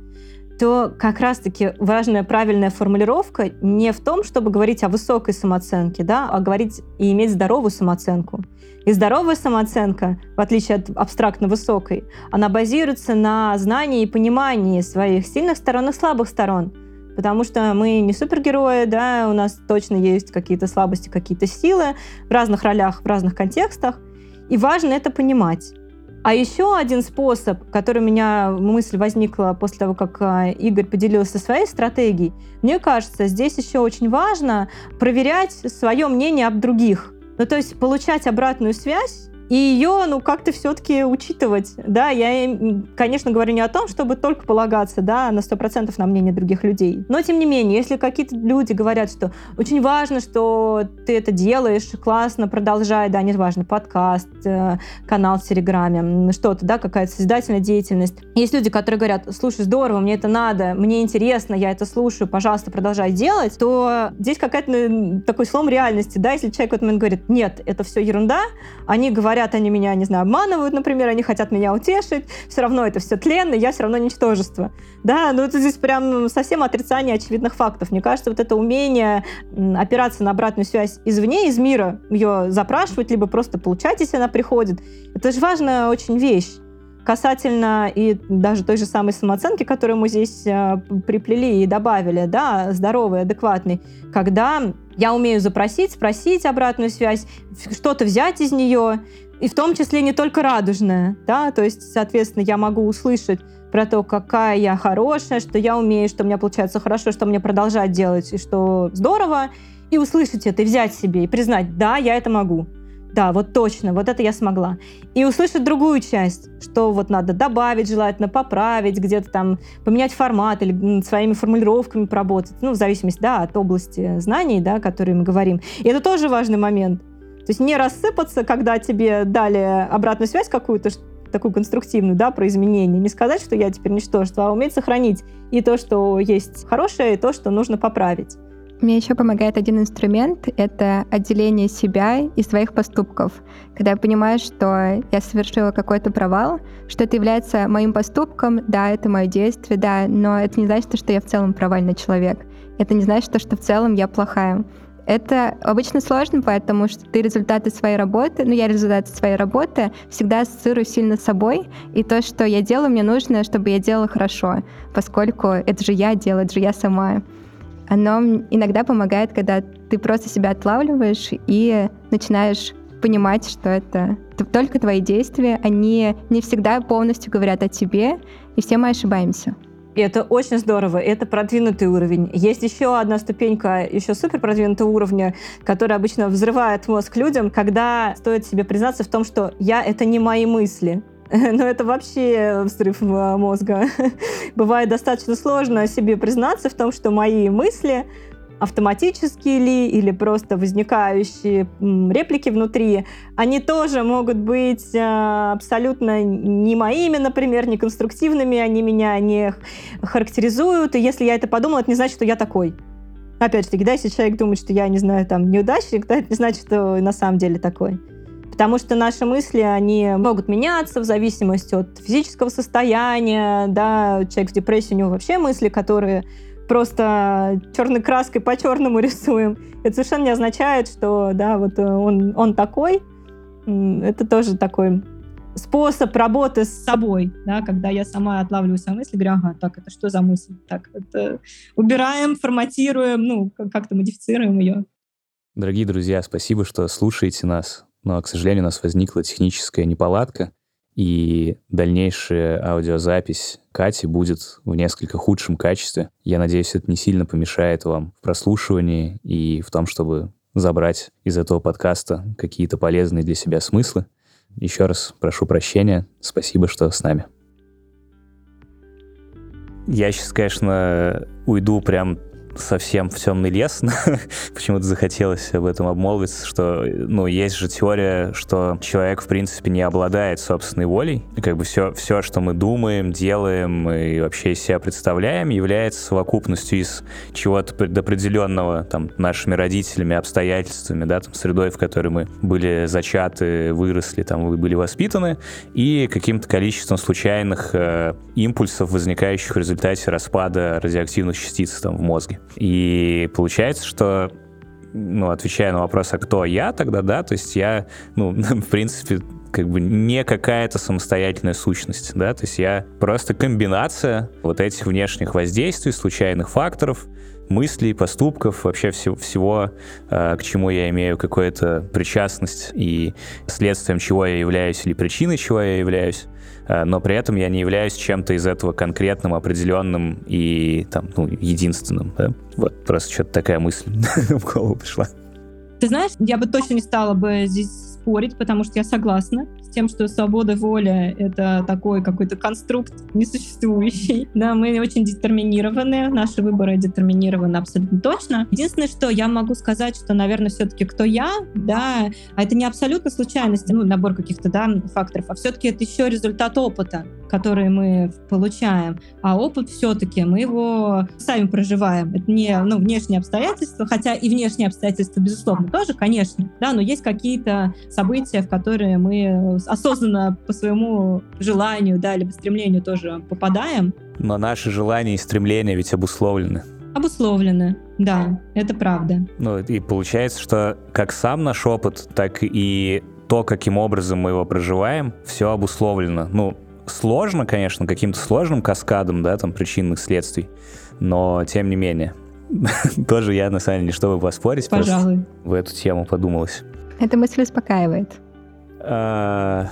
то как раз-таки важная правильная формулировка не в том, чтобы говорить о высокой самооценке, да, а говорить и иметь здоровую самооценку. И здоровая самооценка, в отличие от абстрактно высокой, она базируется на знании и понимании своих сильных сторон и слабых сторон. Потому что мы не супергерои, да, у нас точно есть какие-то слабости, какие-то силы в разных ролях, в разных контекстах. И важно это понимать. А еще один способ, который у меня мысль возникла после того, как а, Игорь поделился своей стратегией, мне кажется, здесь еще очень важно проверять свое мнение об других. Ну, то есть получать обратную связь и ее, ну, как-то все-таки учитывать, да, я, конечно, говорю не о том, чтобы только полагаться, да, на 100% на мнение других людей, но, тем не менее, если какие-то люди говорят, что очень важно, что ты это делаешь, классно, продолжай, да, не важно, подкаст, э, канал в Телеграме, что-то, да, какая-то созидательная деятельность. Есть люди, которые говорят, слушай, здорово, мне это надо, мне интересно, я это слушаю, пожалуйста, продолжай делать, то здесь какая-то такой слом реальности, да, если человек в этот момент говорит, нет, это все ерунда, они говорят, говорят, они меня, не знаю, обманывают, например, они хотят меня утешить, все равно это все тленно, я все равно ничтожество. Да, ну это здесь прям совсем отрицание очевидных фактов. Мне кажется, вот это умение опираться на обратную связь извне, из мира, ее запрашивать, либо просто получать, если она приходит, это же важная очень вещь касательно и даже той же самой самооценки, которую мы здесь э, приплели и добавили, да, здоровый, адекватный, когда я умею запросить, спросить обратную связь, что-то взять из нее, и в том числе не только радужная, да, то есть, соответственно, я могу услышать про то, какая я хорошая, что я умею, что у меня получается хорошо, что мне продолжать делать, и что здорово, и услышать это, и взять себе, и признать, да, я это могу. Да, вот точно, вот это я смогла. И услышать другую часть, что вот надо добавить, желательно поправить, где-то там поменять формат или своими формулировками поработать, ну, в зависимости, да, от области знаний, да, о которой мы говорим. И это тоже важный момент. То есть не рассыпаться, когда тебе дали обратную связь какую-то, такую конструктивную, да, про изменения. Не сказать, что я теперь ничтожество, а уметь сохранить и то, что есть хорошее, и то, что нужно поправить. Мне еще помогает один инструмент — это отделение себя и своих поступков. Когда я понимаю, что я совершила какой-то провал, что это является моим поступком, да, это мое действие, да, но это не значит, что я в целом провальный человек. Это не значит, что в целом я плохая. Это обычно сложно, потому что ты результаты своей работы, ну, я результаты своей работы всегда ассоциирую сильно с собой, и то, что я делаю, мне нужно, чтобы я делала хорошо, поскольку это же я делаю, это же я сама. Оно иногда помогает, когда ты просто себя отлавливаешь и начинаешь понимать, что это только твои действия, они не всегда полностью говорят о тебе, и все мы ошибаемся. И это очень здорово, это продвинутый уровень. Есть еще одна ступенька, еще супер продвинутого уровня, которая обычно взрывает мозг людям, когда стоит себе признаться в том, что я — это не мои мысли. Но это вообще взрыв мозга. Бывает достаточно сложно себе признаться в том, что мои мысли автоматические ли или просто возникающие реплики внутри, они тоже могут быть э, абсолютно не моими, например, не конструктивными, они меня не характеризуют, и если я это подумала, это не значит, что я такой. Опять же таки, да, если человек думает, что я, не знаю, там, неудачник, то это не значит, что на самом деле такой. Потому что наши мысли, они могут меняться в зависимости от физического состояния, да, человек в депрессии, у него вообще мысли, которые просто черной краской по черному рисуем. Это совершенно не означает, что, да, вот он, он такой. Это тоже такой способ работы с собой, да, когда я сама отлавливаю свои мысли, говорю, ага, так, это что за мысль? Так, это убираем, форматируем, ну, как-то модифицируем ее. Дорогие друзья, спасибо, что слушаете нас. Но, к сожалению, у нас возникла техническая неполадка, и дальнейшая аудиозапись Кати будет в несколько худшем качестве. Я надеюсь, это не сильно помешает вам в прослушивании и в том, чтобы забрать из этого подкаста какие-то полезные для себя смыслы. Еще раз прошу прощения. Спасибо, что с нами. Я сейчас, конечно, уйду прям совсем в темный лес. Почему-то захотелось об этом обмолвиться, что, ну, есть же теория, что человек, в принципе, не обладает собственной волей. И как бы все, все, что мы думаем, делаем и вообще из себя представляем, является совокупностью из чего-то предопределенного, там, нашими родителями, обстоятельствами, да, там, средой, в которой мы были зачаты, выросли, там, были воспитаны, и каким-то количеством случайных э, импульсов, возникающих в результате распада радиоактивных частиц там в мозге. И получается, что ну, отвечая на вопрос, а кто я тогда, да, то есть я, ну, в принципе, как бы не какая-то самостоятельная сущность, да, то есть я просто комбинация вот этих внешних воздействий, случайных факторов, мыслей, поступков, вообще всего, всего э, к чему я имею какую-то причастность и следствием чего я являюсь или причиной чего я являюсь. Э, но при этом я не являюсь чем-то из этого конкретным, определенным и там, ну, единственным. Да? Вот просто что-то такая мысль в голову пришла. Ты знаешь, я бы точно не стала бы здесь спорить, потому что я согласна тем, что свобода воли — это такой какой-то конструкт несуществующий. Да, мы очень детерминированы, наши выборы детерминированы абсолютно точно. Единственное, что я могу сказать, что, наверное, все-таки кто я, да, а это не абсолютно случайность, ну, набор каких-то, да, факторов, а все-таки это еще результат опыта, который мы получаем. А опыт все-таки мы его сами проживаем. Это не, ну, внешние обстоятельства, хотя и внешние обстоятельства, безусловно, тоже, конечно, да, но есть какие-то события, в которые мы осознанно по своему желанию, да, либо стремлению тоже попадаем. Но наши желания и стремления ведь обусловлены. Обусловлены, да, это правда. Ну и получается, что как сам наш опыт, так и то, каким образом мы его проживаем, все обусловлено. Ну, сложно, конечно, каким-то сложным каскадом, да, там, причинных следствий, но тем не менее. Тоже я, на самом деле, чтобы поспорить, Пожалуй. в эту тему подумалось. Эта мысль успокаивает. А,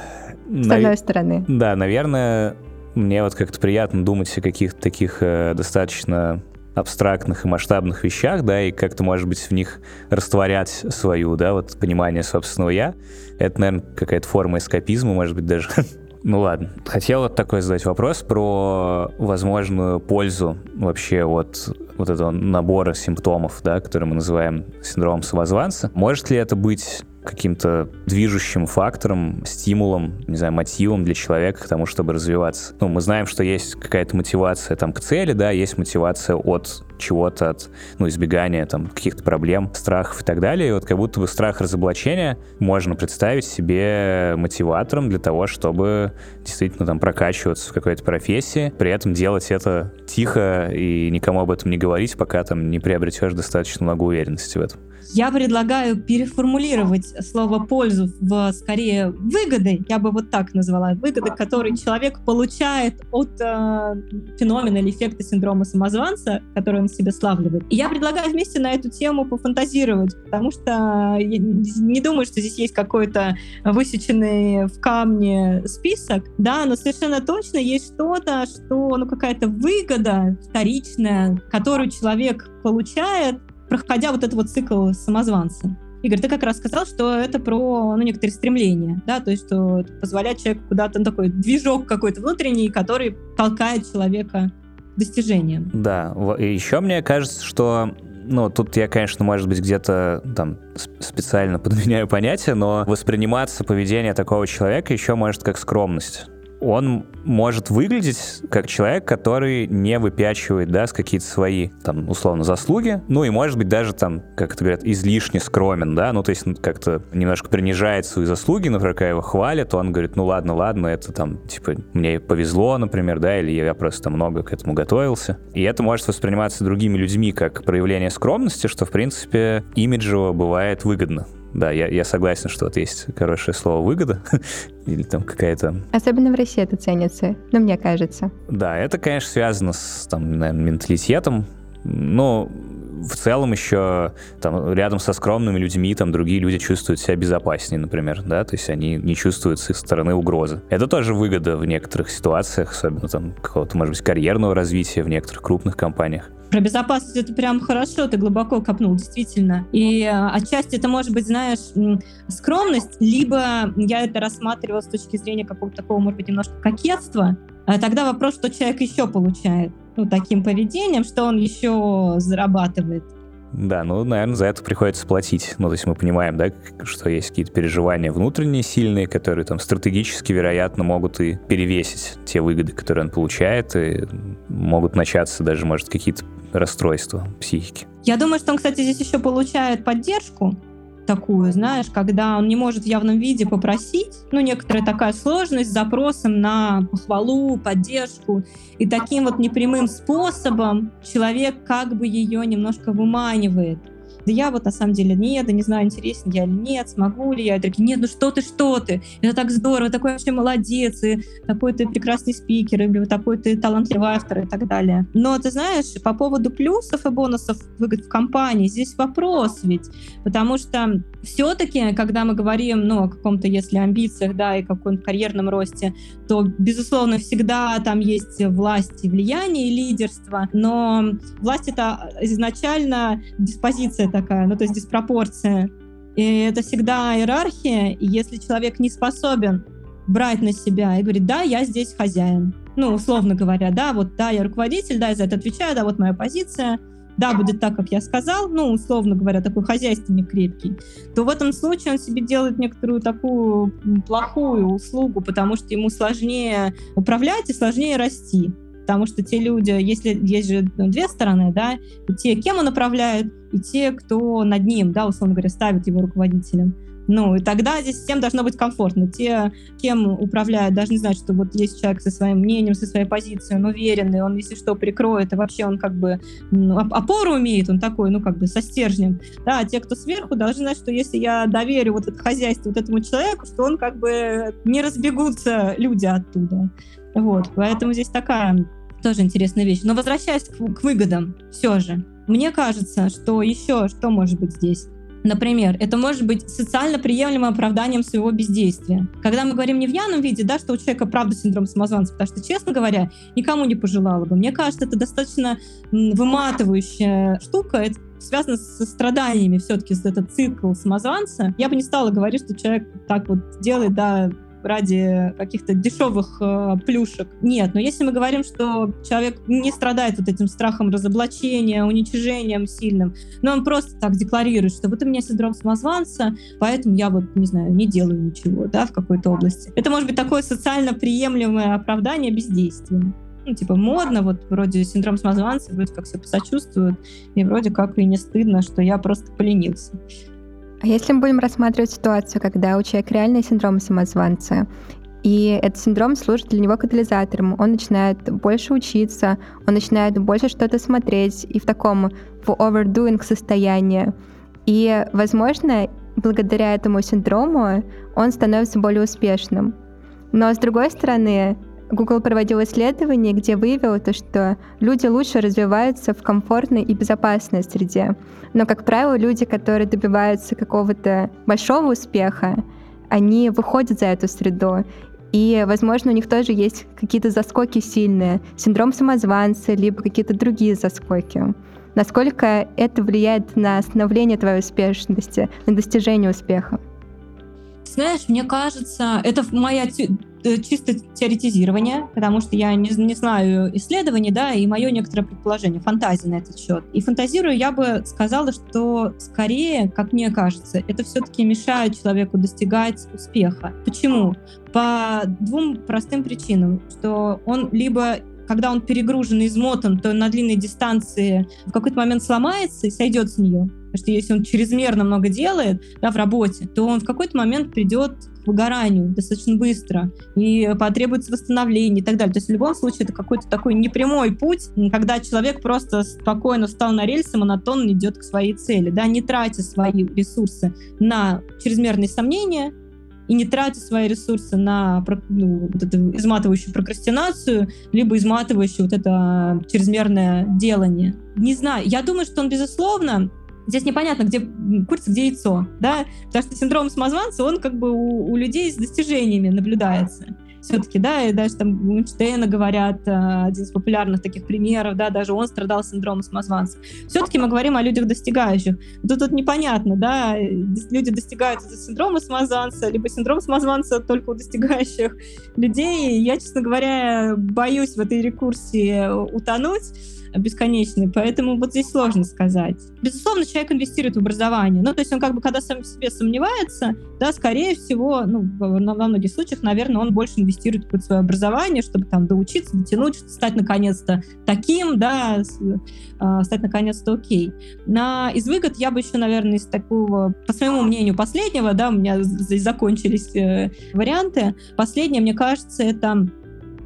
С одной стороны. Да, наверное, мне вот как-то приятно думать о каких-то таких э, достаточно абстрактных и масштабных вещах, да, и как-то, может быть, в них растворять свою, да, вот понимание собственного «я». Это, наверное, какая-то форма эскапизма, может быть, даже. ну ладно. Хотел вот такой задать вопрос про возможную пользу вообще вот вот этого набора симптомов, да, который мы называем синдромом самозванца. Может ли это быть каким-то движущим фактором, стимулом, не знаю, мотивом для человека к тому, чтобы развиваться. Ну, мы знаем, что есть какая-то мотивация там к цели, да, есть мотивация от чего-то, от, ну, избегания там каких-то проблем, страхов и так далее. И вот как будто бы страх разоблачения можно представить себе мотиватором для того, чтобы действительно там прокачиваться в какой-то профессии, при этом делать это тихо и никому об этом не говорить, пока там не приобретешь достаточно много уверенности в этом. Я предлагаю переформулировать слово «пользу» в скорее выгоды, я бы вот так назвала, выгоды, которые человек получает от э, феномена или эффекта синдрома самозванца, который он себе славливает. И я предлагаю вместе на эту тему пофантазировать, потому что я не думаю, что здесь есть какой-то высеченный в камне список, да, но совершенно точно есть что-то, что, ну, какая-то выгода вторичная, которую человек получает проходя вот этот вот цикл самозванца. Игорь, ты как раз сказал, что это про ну, некоторые стремления, да, то есть что позволяет человеку куда-то ну, такой движок какой-то внутренний, который толкает человека к достижениям. Да, и еще мне кажется, что ну, тут я, конечно, может быть, где-то там специально подменяю понятие, но восприниматься поведение такого человека еще может как скромность. Он может выглядеть как человек, который не выпячивает, да, с какие-то свои, там, условно, заслуги, ну и, может быть, даже там, как это говорят, излишне скромен, да, ну, то есть как-то немножко принижает свои заслуги, например, когда его хвалят, он говорит, ну, ладно, ладно, это там, типа, мне повезло, например, да, или я просто много к этому готовился. И это может восприниматься другими людьми как проявление скромности, что, в принципе, имиджево бывает выгодно. Да, я, я согласен, что вот есть хорошее слово «выгода» или там какая-то... Особенно в России это ценится, ну, мне кажется. Да, это, конечно, связано с, там, наверное, менталитетом, но в целом еще там рядом со скромными людьми там другие люди чувствуют себя безопаснее, например, да, то есть они не чувствуют с их стороны угрозы. Это тоже выгода в некоторых ситуациях, особенно там какого-то, может быть, карьерного развития в некоторых крупных компаниях. Про безопасность это прям хорошо, ты глубоко копнул, действительно. И э, отчасти это может быть, знаешь, скромность, либо я это рассматривала с точки зрения какого-то такого, может быть, немножко кокетства. А тогда вопрос, что человек еще получает ну, таким поведением, что он еще зарабатывает. Да, ну, наверное, за это приходится платить. Ну, то есть мы понимаем, да, что есть какие-то переживания внутренние сильные, которые там стратегически, вероятно, могут и перевесить те выгоды, которые он получает, и могут начаться даже, может, какие-то расстройства психики. Я думаю, что он, кстати, здесь еще получает поддержку, такую, знаешь, когда он не может в явном виде попросить, ну, некоторая такая сложность с запросом на похвалу, поддержку, и таким вот непрямым способом человек как бы ее немножко выманивает да я вот на самом деле нет, да не знаю, интересен я или нет, смогу ли я. И такие, нет, ну что ты, что ты, это так здорово, такой вообще молодец, и такой ты прекрасный спикер, или такой ты талантливый автор и так далее. Но ты знаешь, по поводу плюсов и бонусов выгод в компании, здесь вопрос ведь, потому что все-таки, когда мы говорим, ну, о каком-то, если амбициях, да, и каком-то карьерном росте, то, безусловно, всегда там есть власть и влияние, и лидерство, но власть — это изначально диспозиция такая, ну, то есть диспропорция. И это всегда иерархия, и если человек не способен брать на себя и говорит, да, я здесь хозяин, ну, условно говоря, да, вот, да, я руководитель, да, я за это отвечаю, да, вот моя позиция, да, будет так, как я сказал, ну, условно говоря, такой хозяйственник крепкий, то в этом случае он себе делает некоторую такую плохую услугу, потому что ему сложнее управлять и сложнее расти потому что те люди, если есть же ну, две стороны, да, и те, кем он управляет, и те, кто над ним, да, условно говоря, ставит его руководителем. Ну, и тогда здесь всем должно быть комфортно. Те, кем управляют, должны знать, что вот есть человек со своим мнением, со своей позицией, он уверенный, он, если что, прикроет, и вообще он как бы ну, опору умеет, он такой, ну, как бы со стержнем. Да, а те, кто сверху, должны знать, что если я доверю вот это хозяйство вот этому человеку, что он как бы не разбегутся люди оттуда. Вот, поэтому здесь такая тоже интересная вещь. Но возвращаясь к, к выгодам, все же, мне кажется, что еще что может быть здесь? Например, это может быть социально приемлемым оправданием своего бездействия. Когда мы говорим не в явном виде, да, что у человека правда синдром самозванца, потому что, честно говоря, никому не пожелала бы. Мне кажется, это достаточно выматывающая штука, это связано со страданиями все-таки, этот цикл самозванца. Я бы не стала говорить, что человек так вот делает, да, ради каких-то дешевых э, плюшек. Нет, но если мы говорим, что человек не страдает вот этим страхом разоблачения, уничижением сильным, но он просто так декларирует, что вот у меня синдром самозванца, поэтому я вот, не знаю, не делаю ничего, да, в какой-то области. Это может быть такое социально приемлемое оправдание бездействия ну, типа, модно, вот вроде синдром самозванца, вроде как все посочувствуют, и вроде как и не стыдно, что я просто поленился. А если мы будем рассматривать ситуацию, когда у человека реальный синдром самозванца, и этот синдром служит для него катализатором. Он начинает больше учиться, он начинает больше что-то смотреть и в таком в overdoing состоянии. И, возможно, благодаря этому синдрому он становится более успешным. Но, с другой стороны, Google проводил исследование, где выявил то, что люди лучше развиваются в комфортной и безопасной среде. Но, как правило, люди, которые добиваются какого-то большого успеха, они выходят за эту среду. И, возможно, у них тоже есть какие-то заскоки сильные, синдром самозванца, либо какие-то другие заскоки. Насколько это влияет на становление твоей успешности, на достижение успеха? Знаешь, мне кажется, это моя чисто теоретизирование, потому что я не, не знаю исследований, да, и мое некоторое предположение, фантазия на этот счет. И фантазирую, я бы сказала, что скорее, как мне кажется, это все-таки мешает человеку достигать успеха. Почему? По двум простым причинам, что он либо когда он перегружен и измотан, то на длинной дистанции в какой-то момент сломается и сойдет с нее. Потому что если он чрезмерно много делает да, в работе, то он в какой-то момент придет к выгоранию достаточно быстро и потребуется восстановление и так далее. То есть в любом случае это какой-то такой непрямой путь, когда человек просто спокойно встал на рельсы, монотонно идет к своей цели, да, не тратя свои ресурсы на чрезмерные сомнения, и не тратя свои ресурсы на ну, вот эту изматывающую прокрастинацию, либо изматывающую вот это чрезмерное делание. Не знаю, я думаю, что он, безусловно, здесь непонятно, где курица, где яйцо, да, потому что синдром самозванца, он как бы у, у людей с достижениями наблюдается все-таки, да, и даже там Эйнштейна говорят, э, один из популярных таких примеров, да, даже он страдал синдромом самозванца. Все-таки мы говорим о людях достигающих. Тут, тут непонятно, да, люди достигают из-за синдрома самозванца, либо синдром самозванца только у достигающих людей. Я, честно говоря, боюсь в этой рекурсии утонуть, бесконечный, поэтому вот здесь сложно сказать. Безусловно, человек инвестирует в образование, ну, то есть он как бы, когда сам в себе сомневается, да, скорее всего, ну, во, многих случаях, наверное, он больше инвестирует в свое образование, чтобы там доучиться, дотянуть, стать наконец-то таким, да, э, стать наконец-то окей. На, из выгод я бы еще, наверное, из такого, по своему мнению, последнего, да, у меня здесь закончились э, варианты. Последнее, мне кажется, это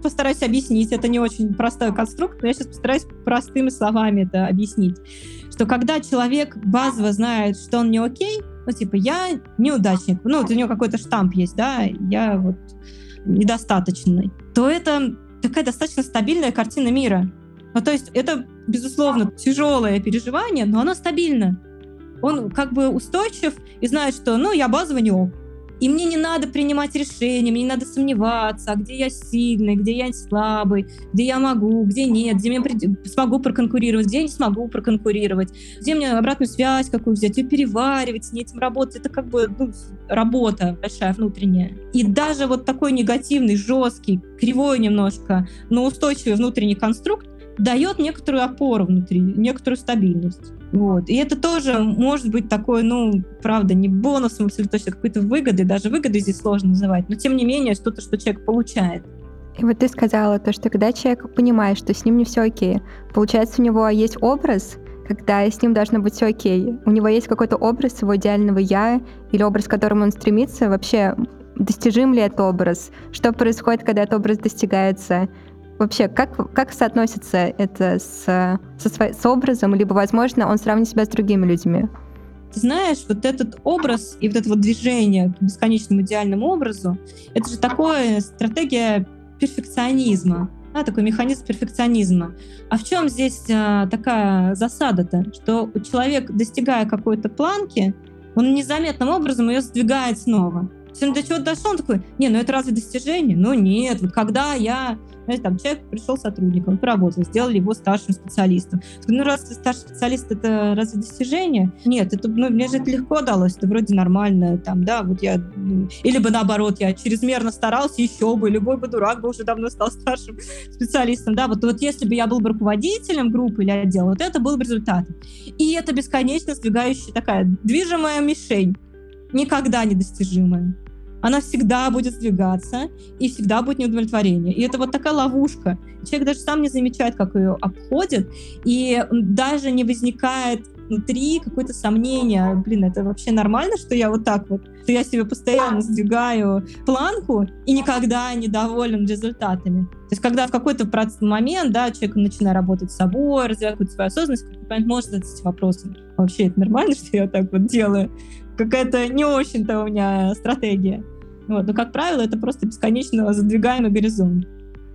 постараюсь объяснить. Это не очень простой конструкт, но я сейчас постараюсь простыми словами это объяснить. Что когда человек базово знает, что он не окей, ну, типа, я неудачник, ну, вот у него какой-то штамп есть, да, я вот недостаточный, то это такая достаточно стабильная картина мира. Ну, то есть это, безусловно, тяжелое переживание, но оно стабильно. Он как бы устойчив и знает, что, ну, я базово не ок. И мне не надо принимать решения, мне не надо сомневаться, а где я сильный, где я слабый, где я могу, где нет, где я смогу проконкурировать, где я не смогу проконкурировать, где мне обратную связь какую взять, ее переваривать, с ней этим работать. Это как бы ну, работа большая внутренняя. И даже вот такой негативный, жесткий, кривой немножко, но устойчивый внутренний конструкт дает некоторую опору внутри, некоторую стабильность. Вот. И это тоже может быть такой, ну, правда, не бонусом абсолютно точно, какой-то выгоды, даже выгоды здесь сложно называть, но тем не менее что-то, что человек получает. И вот ты сказала то, что когда человек понимает, что с ним не все окей, получается, у него есть образ, когда с ним должно быть все окей. У него есть какой-то образ его идеального я или образ, к которому он стремится. Вообще, достижим ли этот образ? Что происходит, когда этот образ достигается? Вообще, как, как соотносится это с, со, с образом, либо, возможно, он сравнит себя с другими людьми? Ты знаешь, вот этот образ и вот это вот движение к бесконечному идеальному образу, это же такая стратегия перфекционизма, да, такой механизм перфекционизма. А в чем здесь а, такая засада-то? Что человек, достигая какой-то планки, он незаметным образом ее сдвигает снова. Он до чего дошел, он такой, не, ну это разве достижение? Ну нет, вот когда я, знаете, там человек пришел сотрудником, поработал, сделали его старшим специалистом. Ну раз старший специалист, это разве достижение? Нет, это, ну, мне же это легко далось, это вроде нормально, там, да, вот я, ну, или бы наоборот, я чрезмерно старался, еще бы, любой бы дурак бы уже давно стал старшим специалистом, да, вот, вот если бы я был бы руководителем группы или отдела, вот это был бы результат. И это бесконечно сдвигающая такая движимая мишень, никогда недостижимая она всегда будет сдвигаться, и всегда будет неудовлетворение. И это вот такая ловушка. Человек даже сам не замечает, как ее обходит, и даже не возникает внутри какое-то сомнение, блин, это вообще нормально, что я вот так вот, что я себе постоянно сдвигаю планку и никогда не доволен результатами. То есть когда в какой-то момент, да, человек начинает работать с собой, развивать свою осознанность, момент может задать вопросом, вообще это нормально, что я так вот делаю? Какая-то не очень-то у меня стратегия. Вот. Но, как правило, это просто бесконечно задвигаемый горизонт.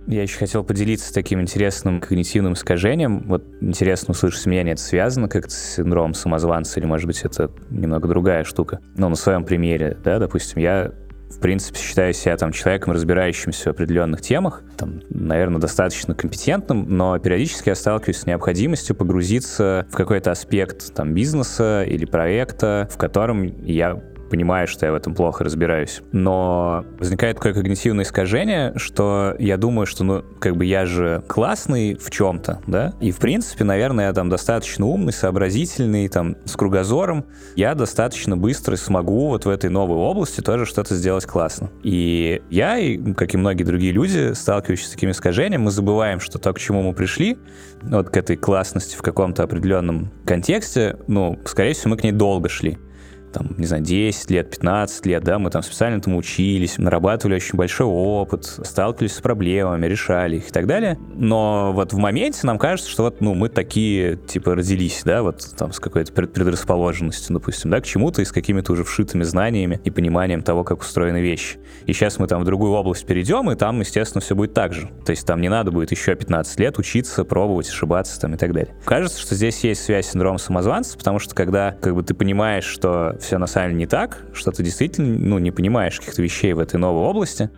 Я еще хотел поделиться таким интересным когнитивным искажением. Вот интересно услышать, меня это связано как с синдромом самозванца, или, может быть, это немного другая штука. Но на своем примере, да, допустим, я в принципе, считаю себя там человеком, разбирающимся в определенных темах, там, наверное, достаточно компетентным, но периодически я сталкиваюсь с необходимостью погрузиться в какой-то аспект там бизнеса или проекта, в котором я понимаю, что я в этом плохо разбираюсь. Но возникает такое когнитивное искажение, что я думаю, что, ну, как бы я же классный в чем-то, да, и, в принципе, наверное, я там достаточно умный, сообразительный, там, с кругозором, я достаточно быстро смогу вот в этой новой области тоже что-то сделать классно. И я, и, как и многие другие люди, сталкивающиеся с таким искажением, мы забываем, что то, к чему мы пришли, вот к этой классности в каком-то определенном контексте, ну, скорее всего, мы к ней долго шли там, не знаю, 10 лет, 15 лет, да, мы там специально там учились, нарабатывали очень большой опыт, сталкивались с проблемами, решали их и так далее. Но вот в моменте нам кажется, что вот, ну, мы такие, типа, родились, да, вот там с какой-то предрасположенностью, допустим, да, к чему-то и с какими-то уже вшитыми знаниями и пониманием того, как устроены вещи. И сейчас мы там в другую область перейдем, и там, естественно, все будет так же. То есть там не надо будет еще 15 лет учиться, пробовать, ошибаться там и так далее. Кажется, что здесь есть связь с синдромом самозванца, потому что когда как бы ты понимаешь, что все на самом деле не так, что ты действительно ну, не понимаешь каких-то вещей в этой новой области,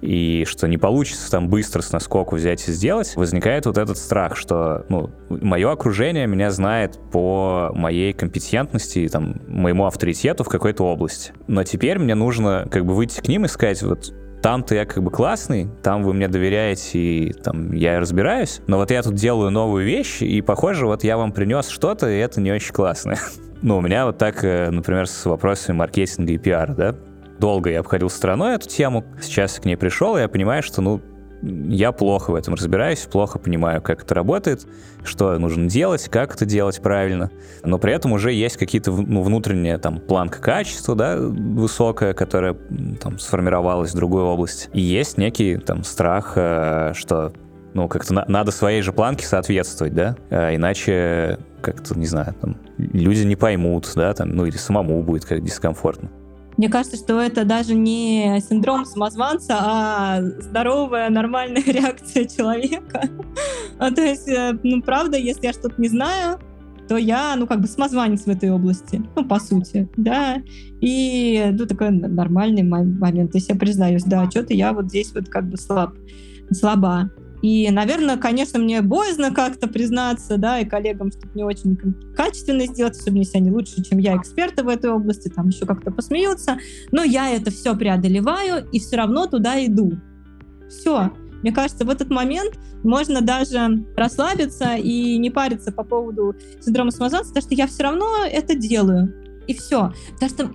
и что не получится там быстро с наскоку взять и сделать, возникает вот этот страх, что ну, мое окружение меня знает по моей компетентности там, моему авторитету в какой-то области. Но теперь мне нужно как бы выйти к ним и сказать, вот там-то я как бы классный, там вы мне доверяете, и там я разбираюсь, но вот я тут делаю новую вещь, и похоже, вот я вам принес что-то, и это не очень классно. Ну, у меня вот так, э, например, с вопросами маркетинга и пиара, да. Долго я обходил стороной эту тему, сейчас к ней пришел, и я понимаю, что, ну, я плохо в этом разбираюсь, плохо понимаю, как это работает, что нужно делать, как это делать правильно. Но при этом уже есть какие-то ну, внутренняя там планка качества, да, высокая, которая там сформировалась в другой области. И есть некий там страх, э, что ну, как-то на- надо своей же планке соответствовать, да, а иначе как-то, не знаю, там, люди не поймут, да, там, ну, или самому будет как дискомфортно. Мне кажется, что это даже не синдром самозванца, а здоровая, нормальная реакция человека. а, то есть, э, ну, правда, если я что-то не знаю, то я, ну, как бы самозванец в этой области, ну, по сути, да, и, ну, такой нормальный момент, то есть я признаюсь, да, что-то я вот здесь вот как бы слаб, слаба, и, наверное, конечно, мне боязно как-то признаться, да, и коллегам, чтобы не очень качественно сделать, особенно если они лучше, чем я, эксперты в этой области, там еще как-то посмеются. Но я это все преодолеваю и все равно туда иду. Все. Мне кажется, в этот момент можно даже расслабиться и не париться по поводу синдрома самозванца, потому что я все равно это делаю. И все. Потому что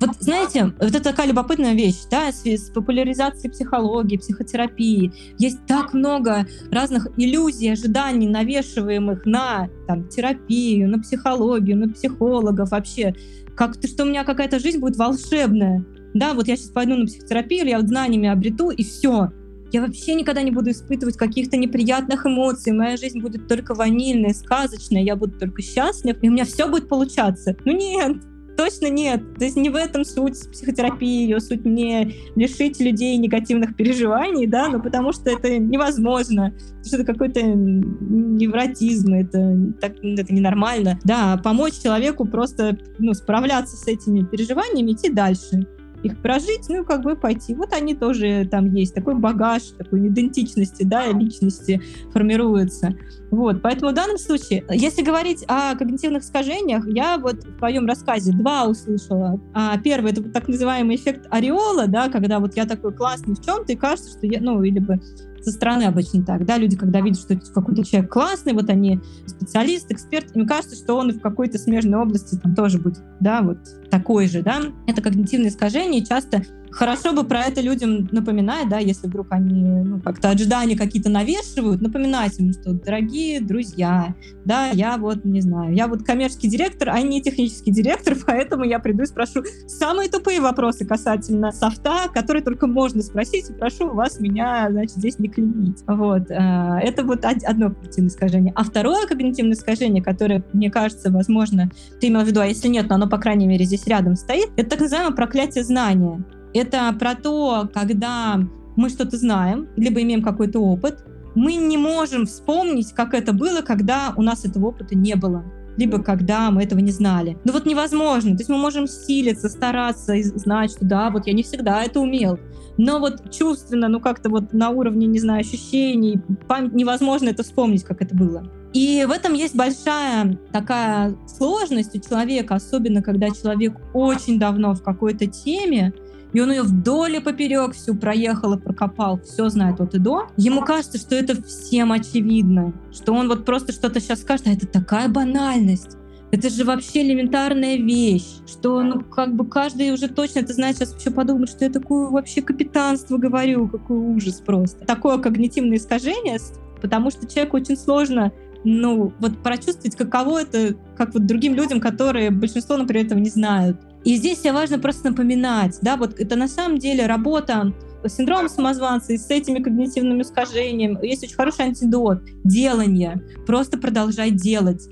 вот знаете, вот это такая любопытная вещь, да, с, с популяризацией психологии, психотерапии. Есть так много разных иллюзий, ожиданий, навешиваемых на там, терапию, на психологию, на психологов вообще. Как-то, что у меня какая-то жизнь будет волшебная. Да, вот я сейчас пойду на психотерапию, я вот знаниями обрету, и все. Я вообще никогда не буду испытывать каких-то неприятных эмоций. Моя жизнь будет только ванильная, сказочная, я буду только счастлив, и у меня все будет получаться. Ну нет, Точно нет. То есть не в этом суть психотерапии, ее суть не лишить людей негативных переживаний, да, но потому что это невозможно, что это какой-то невротизм, это, так, это ненормально. Да, помочь человеку просто ну, справляться с этими переживаниями, идти дальше их прожить, ну, как бы пойти. Вот они тоже там есть, такой багаж, такой идентичности, да, личности формируется. Вот, поэтому в данном случае, если говорить о когнитивных искажениях, я вот в твоем рассказе два услышала. А первый — это так называемый эффект ореола, да, когда вот я такой классный в чем-то, и кажется, что я, ну, или бы со стороны обычно так, да, люди, когда видят, что какой-то человек классный, вот они специалист, эксперт, им кажется, что он в какой-то смежной области там тоже будет, да, вот такой же, да. Это когнитивное искажение, часто Хорошо бы про это людям напоминать, да, если вдруг они ну, как-то ожидания какие-то навешивают, напоминать им, что, дорогие друзья, да, я вот, не знаю, я вот коммерческий директор, а не технический директор, поэтому я приду и спрошу самые тупые вопросы касательно софта, которые только можно спросить, и прошу вас меня, значит, здесь не клеймить. Вот. Э, это вот одно когнитивное искажение. А второе когнитивное искажение, которое, мне кажется, возможно, ты имел в виду, а если нет, но оно, по крайней мере, здесь рядом стоит, это так называемое проклятие знания. Это про то, когда мы что-то знаем, либо имеем какой-то опыт, мы не можем вспомнить, как это было, когда у нас этого опыта не было либо когда мы этого не знали. Ну вот невозможно. То есть мы можем силиться, стараться и знать, что да, вот я не всегда это умел. Но вот чувственно, ну как-то вот на уровне, не знаю, ощущений, память, невозможно это вспомнить, как это было. И в этом есть большая такая сложность у человека, особенно когда человек очень давно в какой-то теме, и он ее вдоль и поперек всю проехал и прокопал, все знает от и до. Ему кажется, что это всем очевидно, что он вот просто что-то сейчас скажет, а это такая банальность. Это же вообще элементарная вещь, что, ну, как бы каждый уже точно это знает, сейчас еще подумает, что я такое вообще капитанство говорю, какой ужас просто. Такое когнитивное искажение, потому что человеку очень сложно ну, вот прочувствовать, каково это, как вот другим людям, которые большинство, например, этого не знают. И здесь себе важно просто напоминать, да, вот это на самом деле работа с синдромом самозванца и с этими когнитивными искажениями. Есть очень хороший антидот — делание. Просто продолжай делать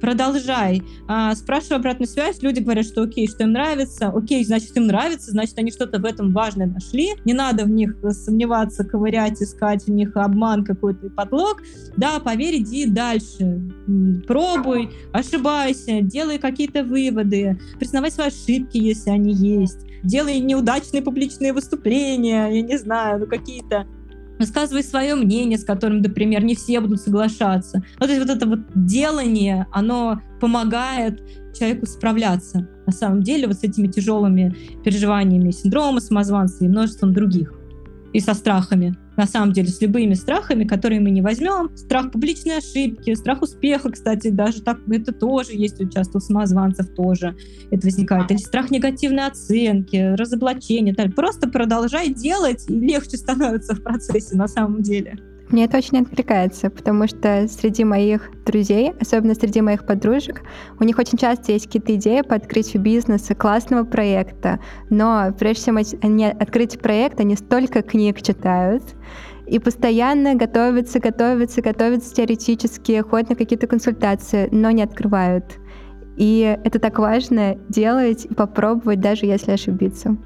продолжай. А, спрашиваю обратную связь, люди говорят, что окей, что им нравится, окей, значит, им нравится, значит, они что-то в этом важное нашли, не надо в них сомневаться, ковырять, искать в них обман какой-то подлог, да, поверь, иди дальше, пробуй, ошибайся, делай какие-то выводы, признавай свои ошибки, если они есть, делай неудачные публичные выступления, я не знаю, ну какие-то высказывай свое мнение, с которым, например, не все будут соглашаться. Ну, то есть вот это вот делание, оно помогает человеку справляться на самом деле вот с этими тяжелыми переживаниями синдрома самозванца и множеством других и со страхами. На самом деле, с любыми страхами, которые мы не возьмем. Страх публичной ошибки, страх успеха, кстати, даже так, это тоже есть часто у самозванцев тоже это возникает. Или страх негативной оценки, разоблачения. Так. Просто продолжай делать, и легче становится в процессе на самом деле. Мне это очень откликается, потому что среди моих друзей, особенно среди моих подружек, у них очень часто есть какие-то идеи по открытию бизнеса, классного проекта, но прежде чем они открыть проект, они столько книг читают, и постоянно готовятся, готовятся, готовятся теоретически, ходят на какие-то консультации, но не открывают. И это так важно делать и попробовать, даже если ошибиться.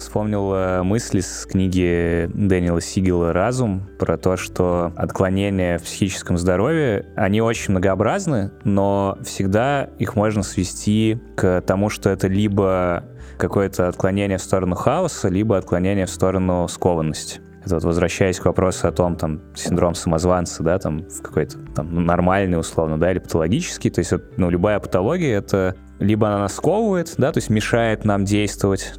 Вспомнил э, мысли с книги Дэниела Сигела «Разум» про то, что отклонения в психическом здоровье, они очень многообразны, но всегда их можно свести к тому, что это либо какое-то отклонение в сторону хаоса, либо отклонение в сторону скованности. Это вот возвращаясь к вопросу о том, там, синдром самозванца, да, там, какой-то там нормальный, условно, да, или патологический, то есть, ну, любая патология, это либо она нас сковывает, да, то есть мешает нам действовать,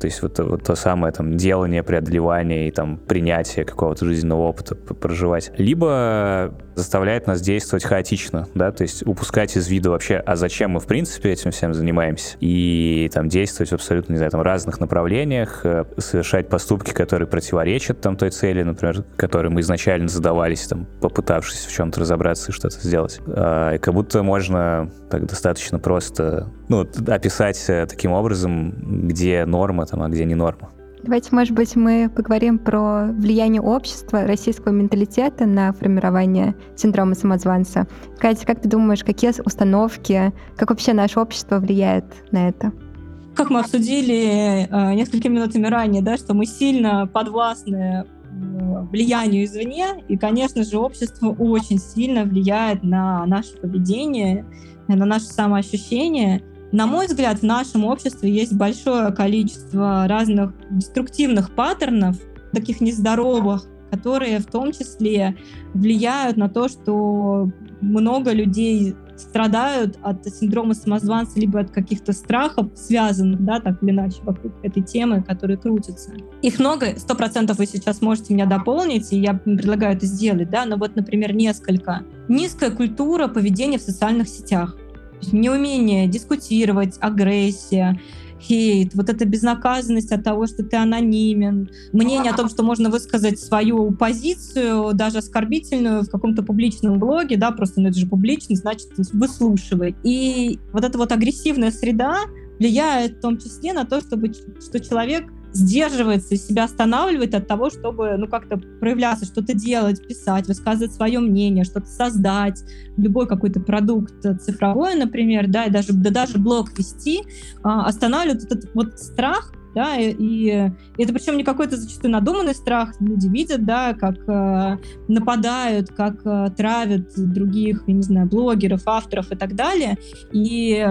то есть вот, вот то самое там делание, преодолевание и там принятие какого-то жизненного опыта проживать. Либо заставляет нас действовать хаотично, да, то есть упускать из вида вообще, а зачем мы в принципе этим всем занимаемся, и там действовать в абсолютно, не знаю, там разных направлениях, э, совершать поступки, которые противоречат там той цели, например, которой мы изначально задавались, там, попытавшись в чем-то разобраться и что-то сделать. А, и как будто можно так достаточно просто, ну, описать э, таким образом, где норма, там, а где не норма. Давайте, может быть, мы поговорим про влияние общества, российского менталитета на формирование синдрома самозванца. Катя, как ты думаешь, какие установки, как вообще наше общество влияет на это? Как мы обсудили э, несколькими минутами ранее, да, что мы сильно подвластны э, влиянию извне, и, конечно же, общество очень сильно влияет на наше поведение, на наше самоощущение. На мой взгляд, в нашем обществе есть большое количество разных деструктивных паттернов, таких нездоровых, которые в том числе влияют на то, что много людей страдают от синдрома самозванца, либо от каких-то страхов, связанных, да, так или иначе, вокруг этой темы, которые крутятся. Их много, сто процентов вы сейчас можете меня дополнить, и я предлагаю это сделать, да, но вот, например, несколько. Низкая культура поведения в социальных сетях неумение дискутировать, агрессия, хейт, вот эта безнаказанность от того, что ты анонимен, мнение о том, что можно высказать свою позицию, даже оскорбительную в каком-то публичном блоге, да, просто, ну это же публичность, значит, выслушивай. И вот эта вот агрессивная среда влияет в том числе на то, чтобы, что человек сдерживается, себя останавливает от того, чтобы ну, как-то проявляться, что-то делать, писать, высказывать свое мнение, что-то создать, любой какой-то продукт цифровой, например, да, и даже, да, даже блог вести, а, останавливает этот вот страх да, и, и это причем не какой-то зачастую надуманный страх, люди видят, да, как э, нападают, как э, травят других, я не знаю, блогеров, авторов и так далее, и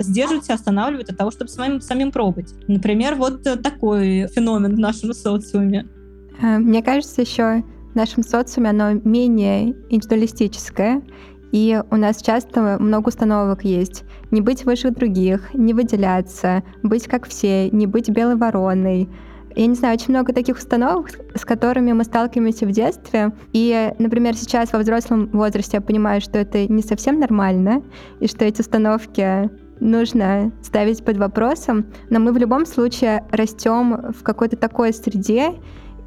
сдерживаются, останавливают от того, чтобы самим, самим пробовать. Например, вот такой феномен в нашем социуме. Э, мне кажется, еще в нашем социуме оно менее индивидуалистическое, И у нас часто много установок есть. Не быть выше других, не выделяться, быть как все, не быть белой вороной. Я не знаю, очень много таких установок, с которыми мы сталкиваемся в детстве. И, например, сейчас во взрослом возрасте я понимаю, что это не совсем нормально, и что эти установки нужно ставить под вопросом, но мы в любом случае растем в какой-то такой среде,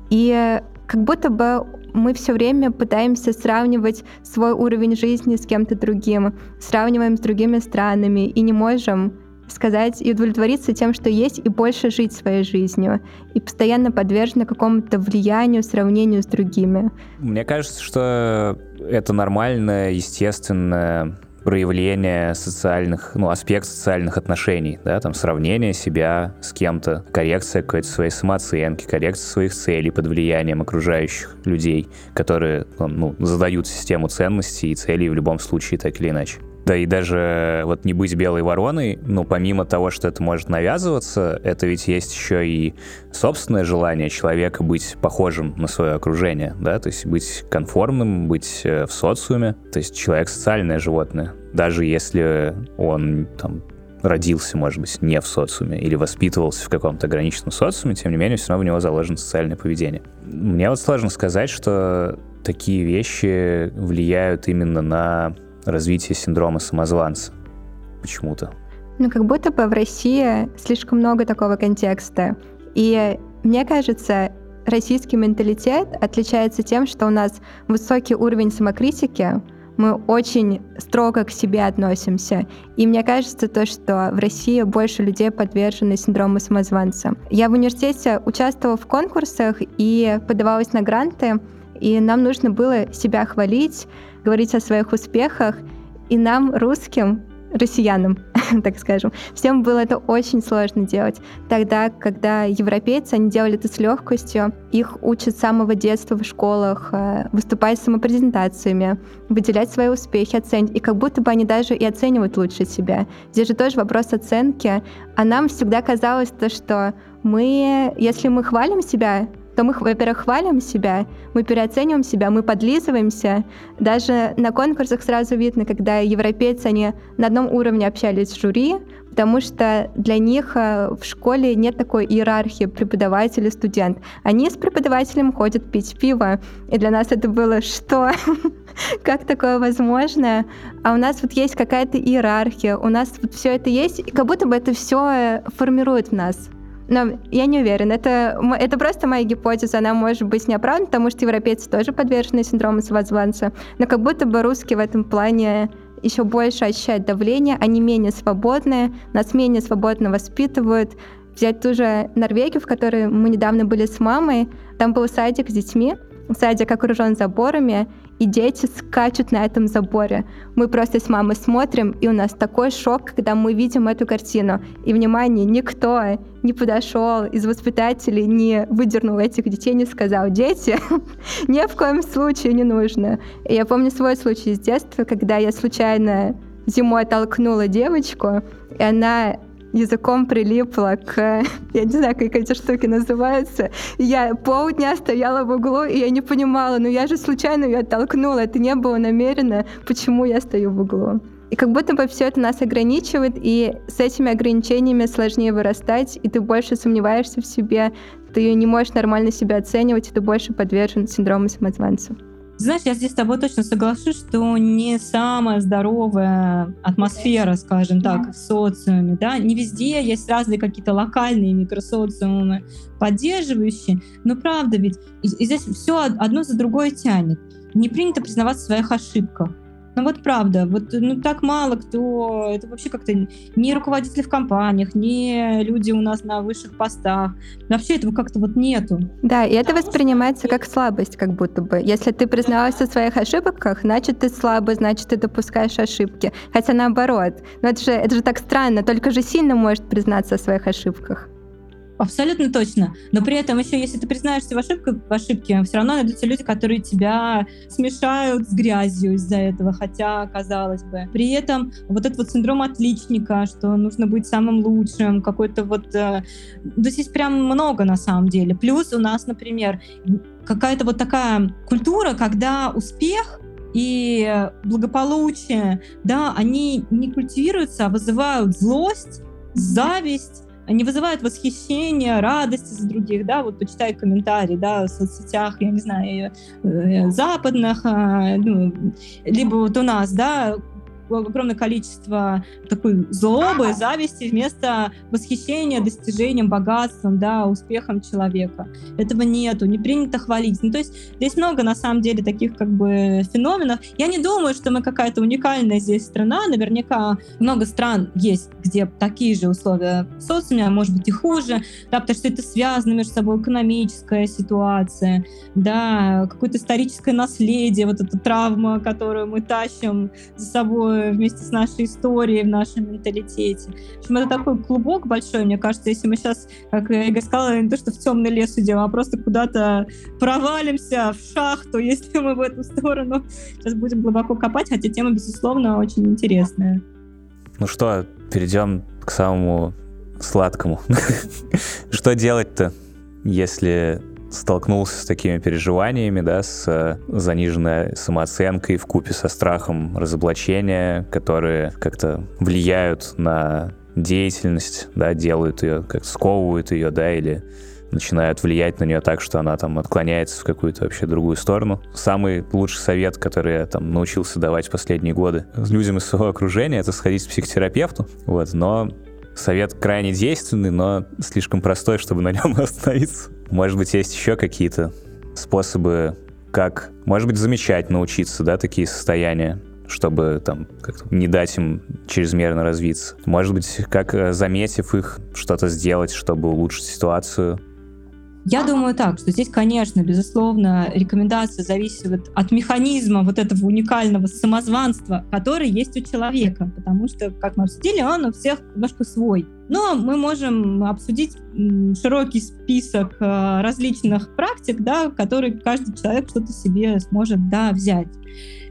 и как будто бы мы все время пытаемся сравнивать свой уровень жизни с кем-то другим, сравниваем с другими странами и не можем сказать и удовлетвориться тем, что есть, и больше жить своей жизнью, и постоянно подвержены какому-то влиянию, сравнению с другими. Мне кажется, что это нормально, естественно, проявление социальных, ну, аспект социальных отношений, да, там, сравнение себя с кем-то, коррекция какой-то своей самооценки, коррекция своих целей под влиянием окружающих людей, которые, ну, задают систему ценностей и целей в любом случае, так или иначе. Да и даже вот не быть белой вороной, ну, помимо того, что это может навязываться, это ведь есть еще и собственное желание человека быть похожим на свое окружение, да, то есть быть конформным, быть э, в социуме, то есть человек социальное животное, даже если он там родился, может быть, не в социуме или воспитывался в каком-то ограниченном социуме, тем не менее, все равно в него заложено социальное поведение. Мне вот сложно сказать, что такие вещи влияют именно на развитие синдрома самозванца почему-то. Ну, как будто бы в России слишком много такого контекста. И мне кажется, российский менталитет отличается тем, что у нас высокий уровень самокритики, мы очень строго к себе относимся. И мне кажется, то, что в России больше людей подвержены синдрому самозванца. Я в университете участвовала в конкурсах и подавалась на гранты, и нам нужно было себя хвалить, говорить о своих успехах, и нам, русским, россиянам, так скажем, всем было это очень сложно делать. Тогда, когда европейцы, они делали это с легкостью, их учат с самого детства в школах э, выступать с самопрезентациями, выделять свои успехи, оценить, и как будто бы они даже и оценивают лучше себя. Здесь же тоже вопрос оценки, а нам всегда казалось то, что мы, если мы хвалим себя, то мы, во-первых, хвалим себя, мы переоцениваем себя, мы подлизываемся. Даже на конкурсах сразу видно, когда европейцы, они на одном уровне общались с жюри, потому что для них э, в школе нет такой иерархии преподаватель и студент. Они с преподавателем ходят пить пиво, и для нас это было что? как такое возможно? А у нас вот есть какая-то иерархия, у нас вот все это есть, и как будто бы это все э, формирует в нас. Но я не уверена. Это, это просто моя гипотеза. Она может быть неоправдана, потому что европейцы тоже подвержены синдрому самозванца. Но как будто бы русские в этом плане еще больше ощущают давление, они менее свободные, нас менее свободно воспитывают. Взять ту же Норвегию, в которой мы недавно были с мамой, там был садик с детьми, садик окружен заборами, и дети скачут на этом заборе. Мы просто с мамой смотрим, и у нас такой шок, когда мы видим эту картину. И, внимание, никто не подошел из воспитателей, не выдернул этих детей, не сказал, дети, ни в коем случае не нужно. И я помню свой случай из детства, когда я случайно зимой толкнула девочку, и она языком прилипла к... Я не знаю, как эти штуки называются. Я полдня стояла в углу, и я не понимала, ну я же случайно ее оттолкнула, это не было намеренно, почему я стою в углу. И как будто бы все это нас ограничивает, и с этими ограничениями сложнее вырастать, и ты больше сомневаешься в себе, ты не можешь нормально себя оценивать, и ты больше подвержен синдрому самозванца. Знаешь, я здесь с тобой точно соглашусь, что не самая здоровая атмосфера, скажем так, в социуме, да, не везде есть разные какие-то локальные микросоциумы, поддерживающие, но правда ведь, и, и здесь все одно за другое тянет. Не принято признаваться в своих ошибках. Ну вот правда, вот ну так мало кто, это вообще как-то не руководители в компаниях, не люди у нас на высших постах. Вообще этого как-то вот нету. Да, и это воспринимается как слабость, как будто бы. Если ты призналась в своих ошибках, значит ты слабый, значит ты допускаешь ошибки. Хотя наоборот. Но это же, это же так странно, только же сильно может признаться в своих ошибках. Абсолютно точно. Но при этом еще, если ты признаешься в, ошибке, в ошибке, все равно найдутся люди, которые тебя смешают с грязью из-за этого, хотя, казалось бы. При этом вот этот вот синдром отличника, что нужно быть самым лучшим, какой-то вот... Э, да здесь прям много на самом деле. Плюс у нас, например, какая-то вот такая культура, когда успех и благополучие, да, они не культивируются, а вызывают злость, зависть, они вызывают восхищение, радость из других, да, вот почитай комментарии, да, в соцсетях, я не знаю, э, западных, а, ну, либо вот у нас, да, огромное количество такой злобы, зависти вместо восхищения достижением, богатством, да, успехом человека. Этого нету, не принято хвалить. Ну, то есть здесь много, на самом деле, таких как бы феноменов. Я не думаю, что мы какая-то уникальная здесь страна. Наверняка много стран есть, где такие же условия в социуме, а может быть и хуже, да, потому что это связано между собой экономическая ситуация, да, какое-то историческое наследие, вот эта травма, которую мы тащим за собой вместе с нашей историей, в нашем менталитете. В общем, это такой клубок большой, мне кажется, если мы сейчас, как Игорь сказала, не то, что в темный лес идем, а просто куда-то провалимся в шахту, если мы в эту сторону сейчас будем глубоко копать, хотя тема, безусловно, очень интересная. Ну что, перейдем к самому сладкому. Что делать-то, если столкнулся с такими переживаниями, да, с э, заниженной самооценкой в купе со страхом разоблачения, которые как-то влияют на деятельность, да, делают ее, как сковывают ее, да, или начинают влиять на нее так, что она там отклоняется в какую-то вообще другую сторону. Самый лучший совет, который я там научился давать в последние годы людям из своего окружения, это сходить к психотерапевту, вот, но совет крайне действенный, но слишком простой, чтобы на нем остановиться. Может быть, есть еще какие-то способы, как, может быть, замечать, научиться, да, такие состояния, чтобы там как-то не дать им чрезмерно развиться. Может быть, как э, заметив их, что-то сделать, чтобы улучшить ситуацию. Я думаю так, что здесь, конечно, безусловно, рекомендация зависит от механизма вот этого уникального самозванства, который есть у человека, потому что, как мы обсудили, он у всех немножко свой. Но мы можем обсудить широкий список э, различных практик, да, которые каждый человек что-то себе сможет да, взять.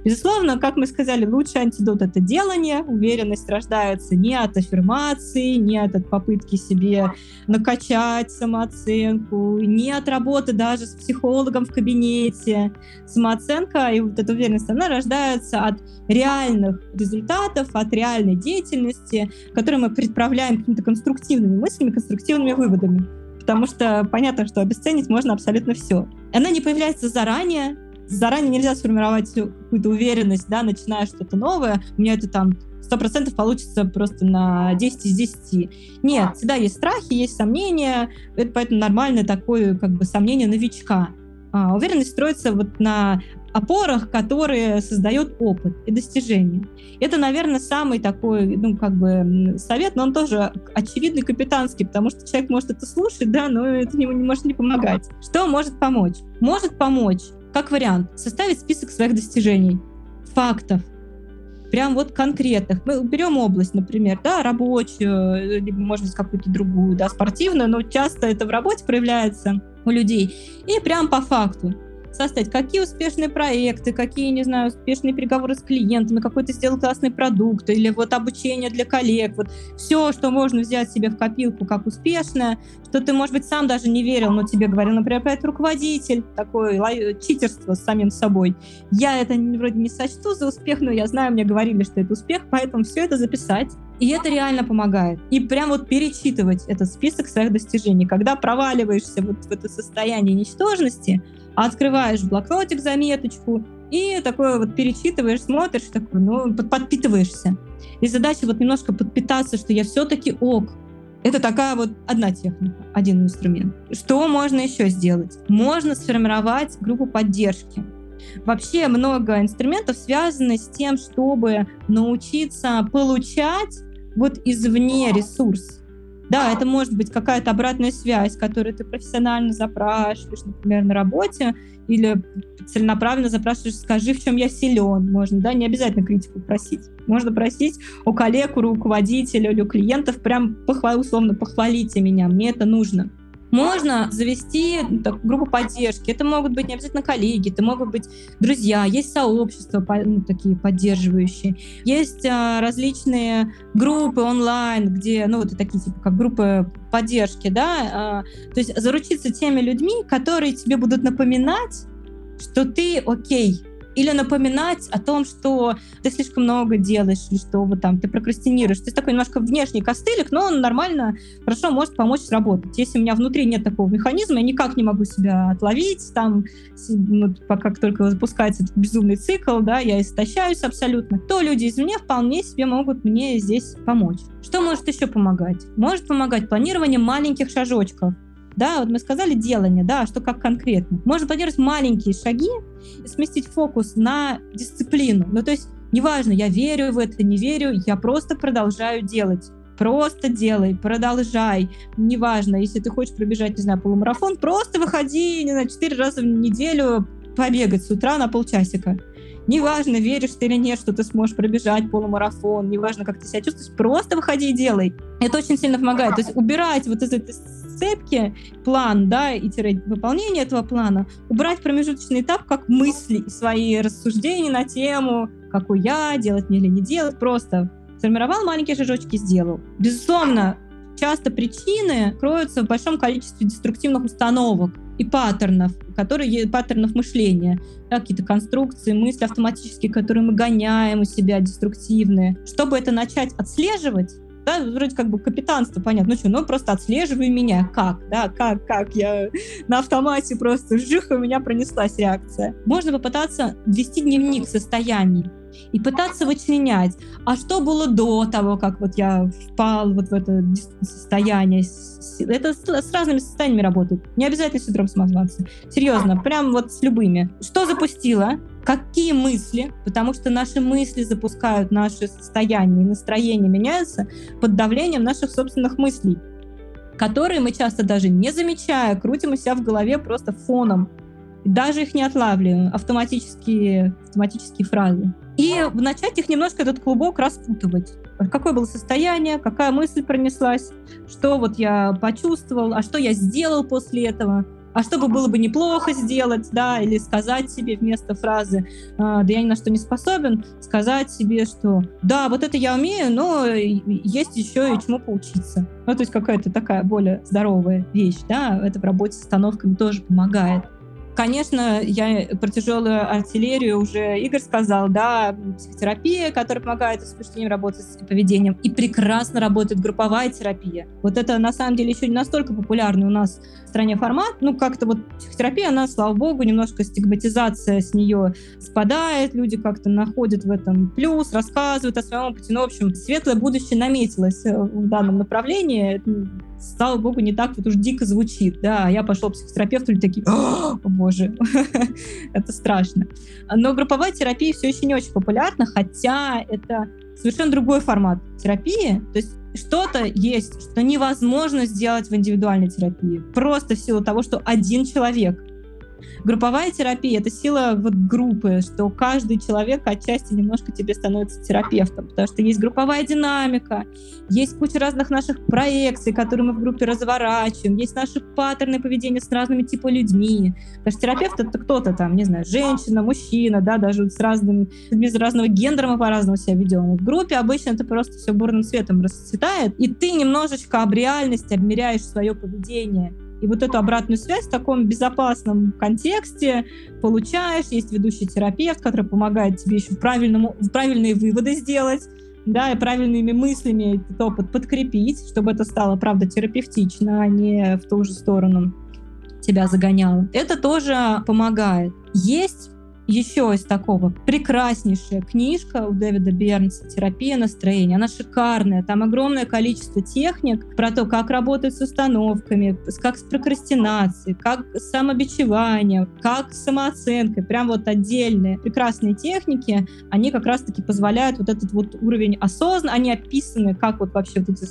Безусловно, как мы сказали, лучший антидот — это делание. Уверенность рождается не от аффирмации, не от попытки себе накачать самооценку, не от работы даже с психологом в кабинете. Самооценка и вот эта уверенность, она рождается от реальных результатов, от реальной деятельности, которую мы предправляем какими-то конструктивными мыслями, конструктивными выводами. Потому что понятно, что обесценить можно абсолютно все. Она не появляется заранее, заранее нельзя сформировать какую-то уверенность, да, начиная что-то новое, у меня это там сто процентов получится просто на 10 из 10. Нет, всегда есть страхи, есть сомнения, это поэтому нормальное такое как бы сомнение новичка. А, уверенность строится вот на опорах, которые создает опыт и достижения. Это, наверное, самый такой, ну, как бы совет, но он тоже очевидный капитанский, потому что человек может это слушать, да, но это ему не может не помогать. Что может помочь? Может помочь как вариант, составить список своих достижений, фактов, прям вот конкретных. Мы берем область, например, да, рабочую, либо, может быть, какую-то другую, да, спортивную, но часто это в работе проявляется у людей. И прям по факту составить, какие успешные проекты, какие, не знаю, успешные переговоры с клиентами, какой ты сделал классный продукт, или вот обучение для коллег, вот все, что можно взять себе в копилку как успешное, что ты, может быть, сам даже не верил, но тебе говорил, например, про это руководитель, такое читерство с самим собой. Я это вроде не сочту за успех, но я знаю, мне говорили, что это успех, поэтому все это записать, и это реально помогает. И прям вот перечитывать этот список своих достижений. Когда проваливаешься вот в это состояние ничтожности, открываешь блокнотик, заметочку, и такое вот перечитываешь, смотришь, такой, ну, подпитываешься. И задача вот немножко подпитаться, что я все-таки ок. Это такая вот одна техника, один инструмент. Что можно еще сделать? Можно сформировать группу поддержки. Вообще много инструментов связаны с тем, чтобы научиться получать вот извне ресурс. Да, это может быть какая-то обратная связь, которую ты профессионально запрашиваешь, например, на работе, или целенаправленно запрашиваешь, скажи, в чем я силен. Можно, да, не обязательно критику просить. Можно просить у коллег, у руководителя или у клиентов прям похвал, условно похвалите меня, мне это нужно. Можно завести так, группу поддержки. Это могут быть не обязательно коллеги, это могут быть друзья, есть сообщества ну, такие поддерживающие, есть а, различные группы онлайн, где, ну, вот такие типа как группы поддержки, да, а, то есть заручиться теми людьми, которые тебе будут напоминать, что ты окей, или напоминать о том, что ты слишком много делаешь, или что вот там ты прокрастинируешь. То есть такой немножко внешний костылик, но он нормально, хорошо может помочь сработать. Если у меня внутри нет такого механизма, я никак не могу себя отловить, там, ну, пока только запускается этот безумный цикл, да, я истощаюсь абсолютно, то люди извне вполне себе могут мне здесь помочь. Что может еще помогать? Может помогать планирование маленьких шажочков. Да, вот мы сказали делание, да, что как конкретно. Можно планировать маленькие шаги сместить фокус на дисциплину. Ну, то есть, неважно, я верю в это, не верю, я просто продолжаю делать. Просто делай, продолжай. Неважно, если ты хочешь пробежать, не знаю, полумарафон, просто выходи, не знаю, четыре раза в неделю побегать с утра на полчасика. Неважно, веришь ты или нет, что ты сможешь пробежать полумарафон, неважно, как ты себя чувствуешь, просто выходи и делай. Это очень сильно помогает. То есть убирать вот из этой цепки план, да, и выполнение этого плана, убрать промежуточный этап как мысли и свои рассуждения на тему, какой я, делать мне или не делать, просто сформировал маленькие шажочки, сделал. Безусловно, часто причины кроются в большом количестве деструктивных установок и паттернов, которые паттернов мышления, да, какие-то конструкции, мысли автоматические, которые мы гоняем у себя, деструктивные. Чтобы это начать отслеживать, да, вроде как бы капитанство, понятно, ну что, ну просто отслеживай меня, как, да, как, как, я на автомате просто жих, у меня пронеслась реакция. Можно попытаться вести дневник состояний, и пытаться вычленять, а что было до того, как вот я впал вот в это состояние. Это с разными состояниями работает. Не обязательно синдром самозванца. Серьезно, прям вот с любыми. Что запустило? Какие мысли? Потому что наши мысли запускают наши состояния, и настроение меняются под давлением наших собственных мыслей которые мы часто даже не замечая, крутим у себя в голове просто фоном. Даже их не отлавливаем, автоматические, автоматические фразы и начать их немножко этот клубок распутывать. Какое было состояние, какая мысль пронеслась, что вот я почувствовал, а что я сделал после этого, а что бы было бы неплохо сделать, да, или сказать себе вместо фразы «да я ни на что не способен», сказать себе, что «да, вот это я умею, но есть еще и чему поучиться». Ну, то есть какая-то такая более здоровая вещь, да, это в работе с остановками тоже помогает. Конечно, я про тяжелую артиллерию уже Игорь сказал, да, психотерапия, которая помогает с впечатлением работать с поведением, и прекрасно работает групповая терапия. Вот это на самом деле еще не настолько популярный у нас в стране формат, ну как-то вот психотерапия, она, слава богу, немножко стигматизация с нее спадает, люди как-то находят в этом плюс, рассказывают о своем опыте, ну, в общем, светлое будущее наметилось э, в данном направлении, слава богу, не так вот уж дико звучит, да, я пошел к психотерапевту, и такие, о боже, это страшно. Но групповая терапия все еще не очень популярна, хотя это совершенно другой формат терапии, то есть что-то есть, что невозможно сделать в индивидуальной терапии, просто в силу того, что один человек Групповая терапия — это сила вот группы, что каждый человек отчасти немножко тебе становится терапевтом, потому что есть групповая динамика, есть куча разных наших проекций, которые мы в группе разворачиваем, есть наши паттерны поведения с разными типами людьми. Потому что терапевт — это кто-то там, не знаю, женщина, мужчина, да, даже с разным, без разного гендера мы по-разному себя ведем. В группе обычно это просто все бурным цветом расцветает, и ты немножечко об реальности обмеряешь свое поведение — и вот эту обратную связь в таком безопасном контексте получаешь. Есть ведущий терапевт, который помогает тебе еще правильному, правильные выводы сделать, да, и правильными мыслями этот опыт подкрепить, чтобы это стало, правда, терапевтично, а не в ту же сторону тебя загоняло. Это тоже помогает. Есть еще из такого прекраснейшая книжка у Дэвида Бернса «Терапия настроения». Она шикарная. Там огромное количество техник про то, как работать с установками, как с прокрастинацией, как с самобичеванием, как с самооценкой. Прям вот отдельные прекрасные техники. Они как раз-таки позволяют вот этот вот уровень осознанности. Они описаны, как вот вообще вот эти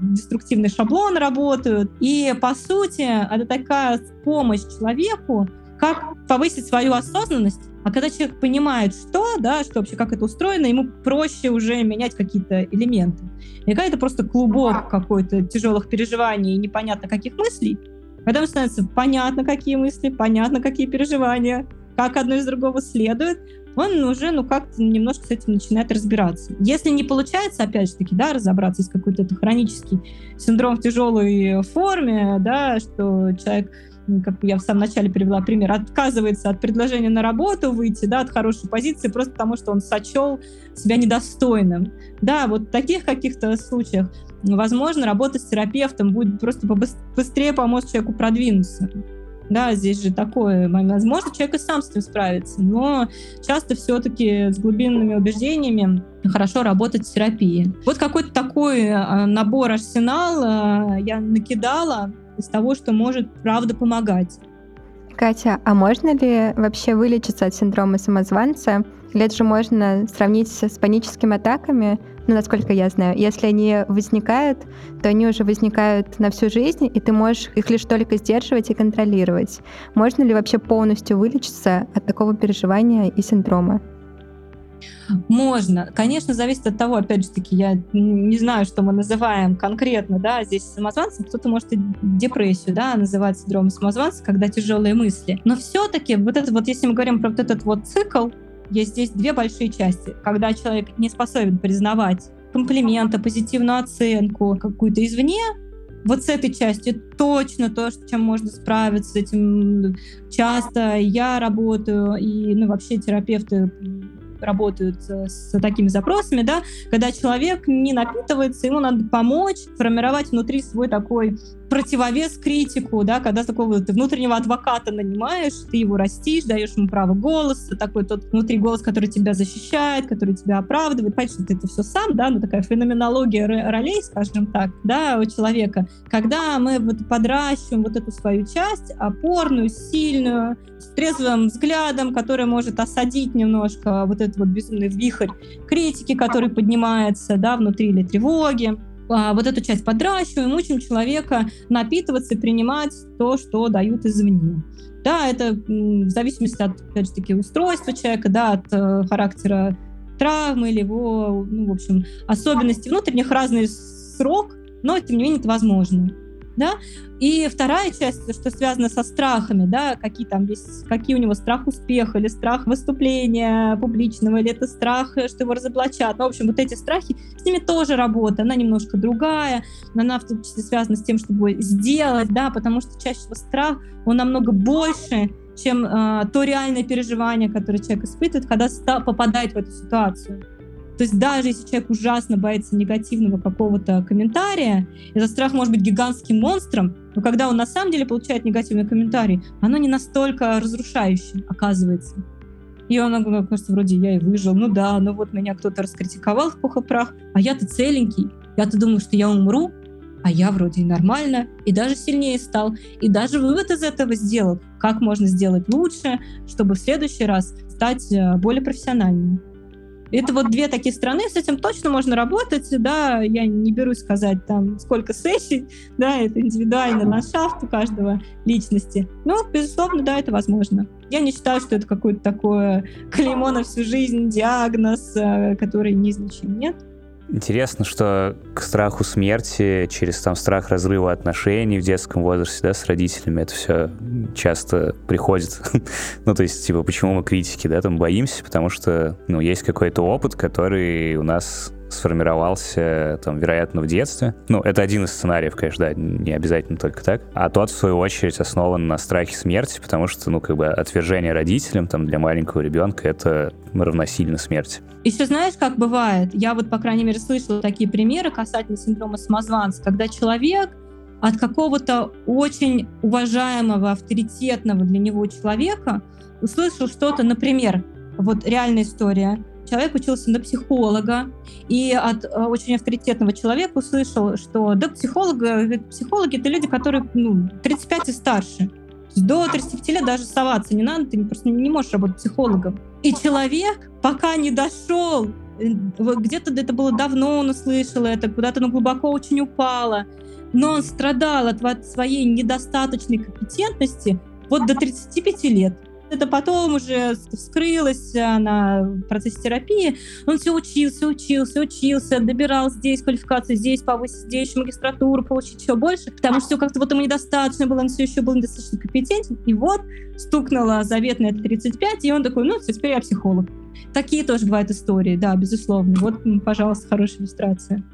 деструктивные шаблоны работают. И, по сути, это такая помощь человеку, как повысить свою осознанность а когда человек понимает, что, да, что вообще, как это устроено, ему проще уже менять какие-то элементы. И когда это просто клубок какой-то тяжелых переживаний и непонятно каких мыслей, когда становится понятно, какие мысли, понятно, какие переживания, как одно из другого следует, он уже, ну, как-то немножко с этим начинает разбираться. Если не получается, опять же таки, да, разобраться, есть какой-то это хронический синдром в тяжелой форме, да, что человек как я в самом начале привела пример, отказывается от предложения на работу выйти, да, от хорошей позиции, просто потому что он сочел себя недостойным. Да, вот в таких каких-то случаях, возможно, работа с терапевтом будет просто быстрее помочь человеку продвинуться. Да, здесь же такое, возможно, человек и сам с этим справится, но часто все-таки с глубинными убеждениями хорошо работать в терапии. Вот какой-то такой э, набор арсенал э, я накидала из того, что может правда помогать. Катя, а можно ли вообще вылечиться от синдрома самозванца? Или же можно сравнить с паническими атаками, ну, насколько я знаю. Если они возникают, то они уже возникают на всю жизнь, и ты можешь их лишь только сдерживать и контролировать. Можно ли вообще полностью вылечиться от такого переживания и синдрома? Можно. Конечно, зависит от того, опять же таки, я не знаю, что мы называем конкретно, да, здесь самозванцем, кто-то может и депрессию, да, называть синдромом самозванца, когда тяжелые мысли. Но все-таки вот это вот, если мы говорим про вот этот вот цикл, есть здесь две большие части. Когда человек не способен признавать комплименты, позитивную оценку какую-то извне, вот с этой частью точно то, чем можно справиться, с этим часто я работаю, и ну, вообще терапевты работают с такими запросами, да, когда человек не напитывается, ему надо помочь формировать внутри свой такой противовес критику, да, когда такого ты внутреннего адвоката нанимаешь, ты его растишь, даешь ему право голоса, такой тот внутри голос, который тебя защищает, который тебя оправдывает, понятно, что ты это все сам, да, ну такая феноменология ролей, скажем так, да, у человека. Когда мы вот подращиваем вот эту свою часть, опорную, сильную, с трезвым взглядом, который может осадить немножко вот этот вот безумный вихрь критики, который поднимается, да, внутри или тревоги, а, вот эту часть подращиваем, учим человека напитываться и принимать то, что дают извне. Да, это в зависимости от, опять же таки, устройства человека, да, от э, характера травмы или его, ну, в общем, особенностей внутренних, разный срок, но, тем не менее, это возможно да, и вторая часть, что связано со страхами, да, какие там есть, какие у него страх успеха, или страх выступления публичного, или это страх, что его разоблачат. Ну, в общем, вот эти страхи, с ними тоже работа, она немножко другая, она в том числе связана с тем, чтобы сделать, да, потому что чаще всего страх, он намного больше, чем э, то реальное переживание, которое человек испытывает, когда попадает в эту ситуацию. То есть даже если человек ужасно боится негативного какого-то комментария, этот страх может быть гигантским монстром, но когда он на самом деле получает негативный комментарий, оно не настолько разрушающее оказывается. И он кажется, вроде я и выжил. Ну да, ну вот меня кто-то раскритиковал в пух и прах, а я-то целенький. Я-то думал, что я умру, а я вроде и нормально, и даже сильнее стал, и даже вывод из этого сделал, как можно сделать лучше, чтобы в следующий раз стать э, более профессиональным. Это вот две такие страны, с этим точно можно работать, да, я не берусь сказать там сколько сессий, да, это индивидуальный ландшафт у каждого личности, но, безусловно, да, это возможно. Я не считаю, что это какое-то такое клеймо на всю жизнь, диагноз, э, который неизлечим, нет. Интересно, что к страху смерти через там страх разрыва отношений в детском возрасте, да, с родителями, это все часто приходит. ну, то есть, типа, почему мы критики, да, там боимся, потому что, ну, есть какой-то опыт, который у нас сформировался, там, вероятно, в детстве. Ну, это один из сценариев, конечно, да, не обязательно только так. А тот, в свою очередь, основан на страхе смерти, потому что, ну, как бы отвержение родителям, там, для маленького ребенка это равносильно смерти. Еще знаешь, как бывает? Я вот, по крайней мере, слышала такие примеры касательно синдрома самозванца, когда человек от какого-то очень уважаемого, авторитетного для него человека услышал что-то, например, вот реальная история человек учился на психолога, и от э, очень авторитетного человека услышал, что да, психолога, психологи — это люди, которые ну, 35 и старше. До 35 лет даже соваться не надо, ты просто не можешь работать психологом. И человек, пока не дошел, э, где-то это было давно, он услышал это, куда-то оно глубоко очень упало, но он страдал от своей недостаточной компетентности вот до 35 лет. Это потом уже вскрылось э, на процессе терапии. Он все учился, учился, учился, добирал здесь квалификацию, здесь повысить, здесь еще магистратуру получить еще больше, потому что как-то вот ему недостаточно было, он все еще был недостаточно компетентен. И вот стукнула заветная 35, и он такой, ну, все, теперь я психолог. Такие тоже бывают истории, да, безусловно. Вот, пожалуйста, хорошая иллюстрация.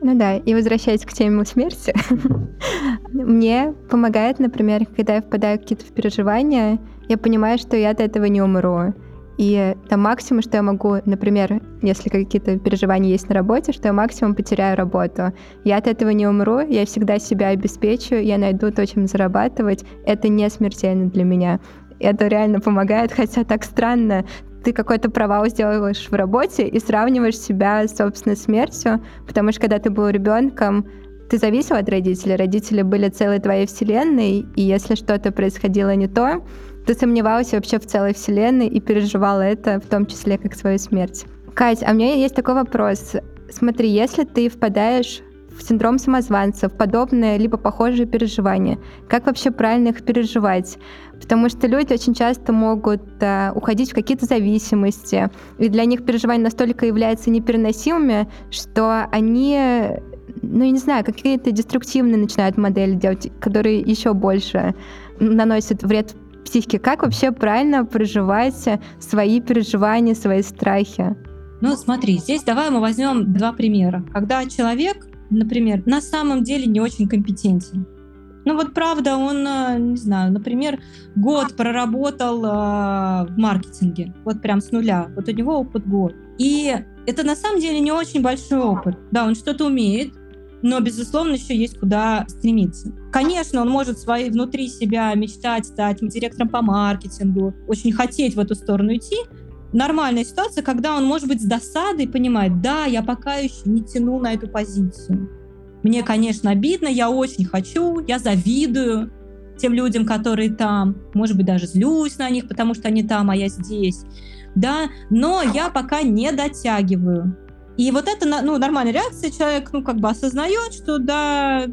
Ну да, и возвращаясь к теме смерти, мне помогает, например, когда я впадаю в какие-то переживания, я понимаю, что я от этого не умру. И там максимум, что я могу, например, если какие-то переживания есть на работе, что я максимум потеряю работу. Я от этого не умру, я всегда себя обеспечу, я найду то, чем зарабатывать. Это не смертельно для меня. Это реально помогает, хотя так странно. Ты какой-то провал сделаешь в работе и сравниваешь себя с собственной смертью, потому что когда ты был ребенком, ты зависел от родителей, родители были целой твоей вселенной, и если что-то происходило не то, ты сомневался вообще в целой вселенной и переживала это, в том числе как свою смерть. Кать, а у меня есть такой вопрос. Смотри, если ты впадаешь в синдром самозванца, в подобные либо похожие переживания, как вообще правильно их переживать? Потому что люди очень часто могут э, уходить в какие-то зависимости, и для них переживания настолько являются непереносимыми, что они ну, я не знаю, какие-то деструктивные начинают модели делать, которые еще больше наносят вред психике. Как вообще правильно проживать свои переживания, свои страхи? Ну, смотри, здесь давай мы возьмем два примера. Когда человек, например, на самом деле не очень компетентен. Ну вот правда, он, э, не знаю, например, год проработал э, в маркетинге, вот прям с нуля. Вот у него опыт год. И это на самом деле не очень большой опыт. Да, он что-то умеет, но, безусловно, еще есть куда стремиться. Конечно, он может свои, внутри себя мечтать стать директором по маркетингу, очень хотеть в эту сторону идти, нормальная ситуация, когда он, может быть, с досадой понимает, да, я пока еще не тяну на эту позицию. Мне, конечно, обидно, я очень хочу, я завидую тем людям, которые там, может быть, даже злюсь на них, потому что они там, а я здесь, да, но я пока не дотягиваю. И вот это ну, нормальная реакция, человек ну, как бы осознает, что да,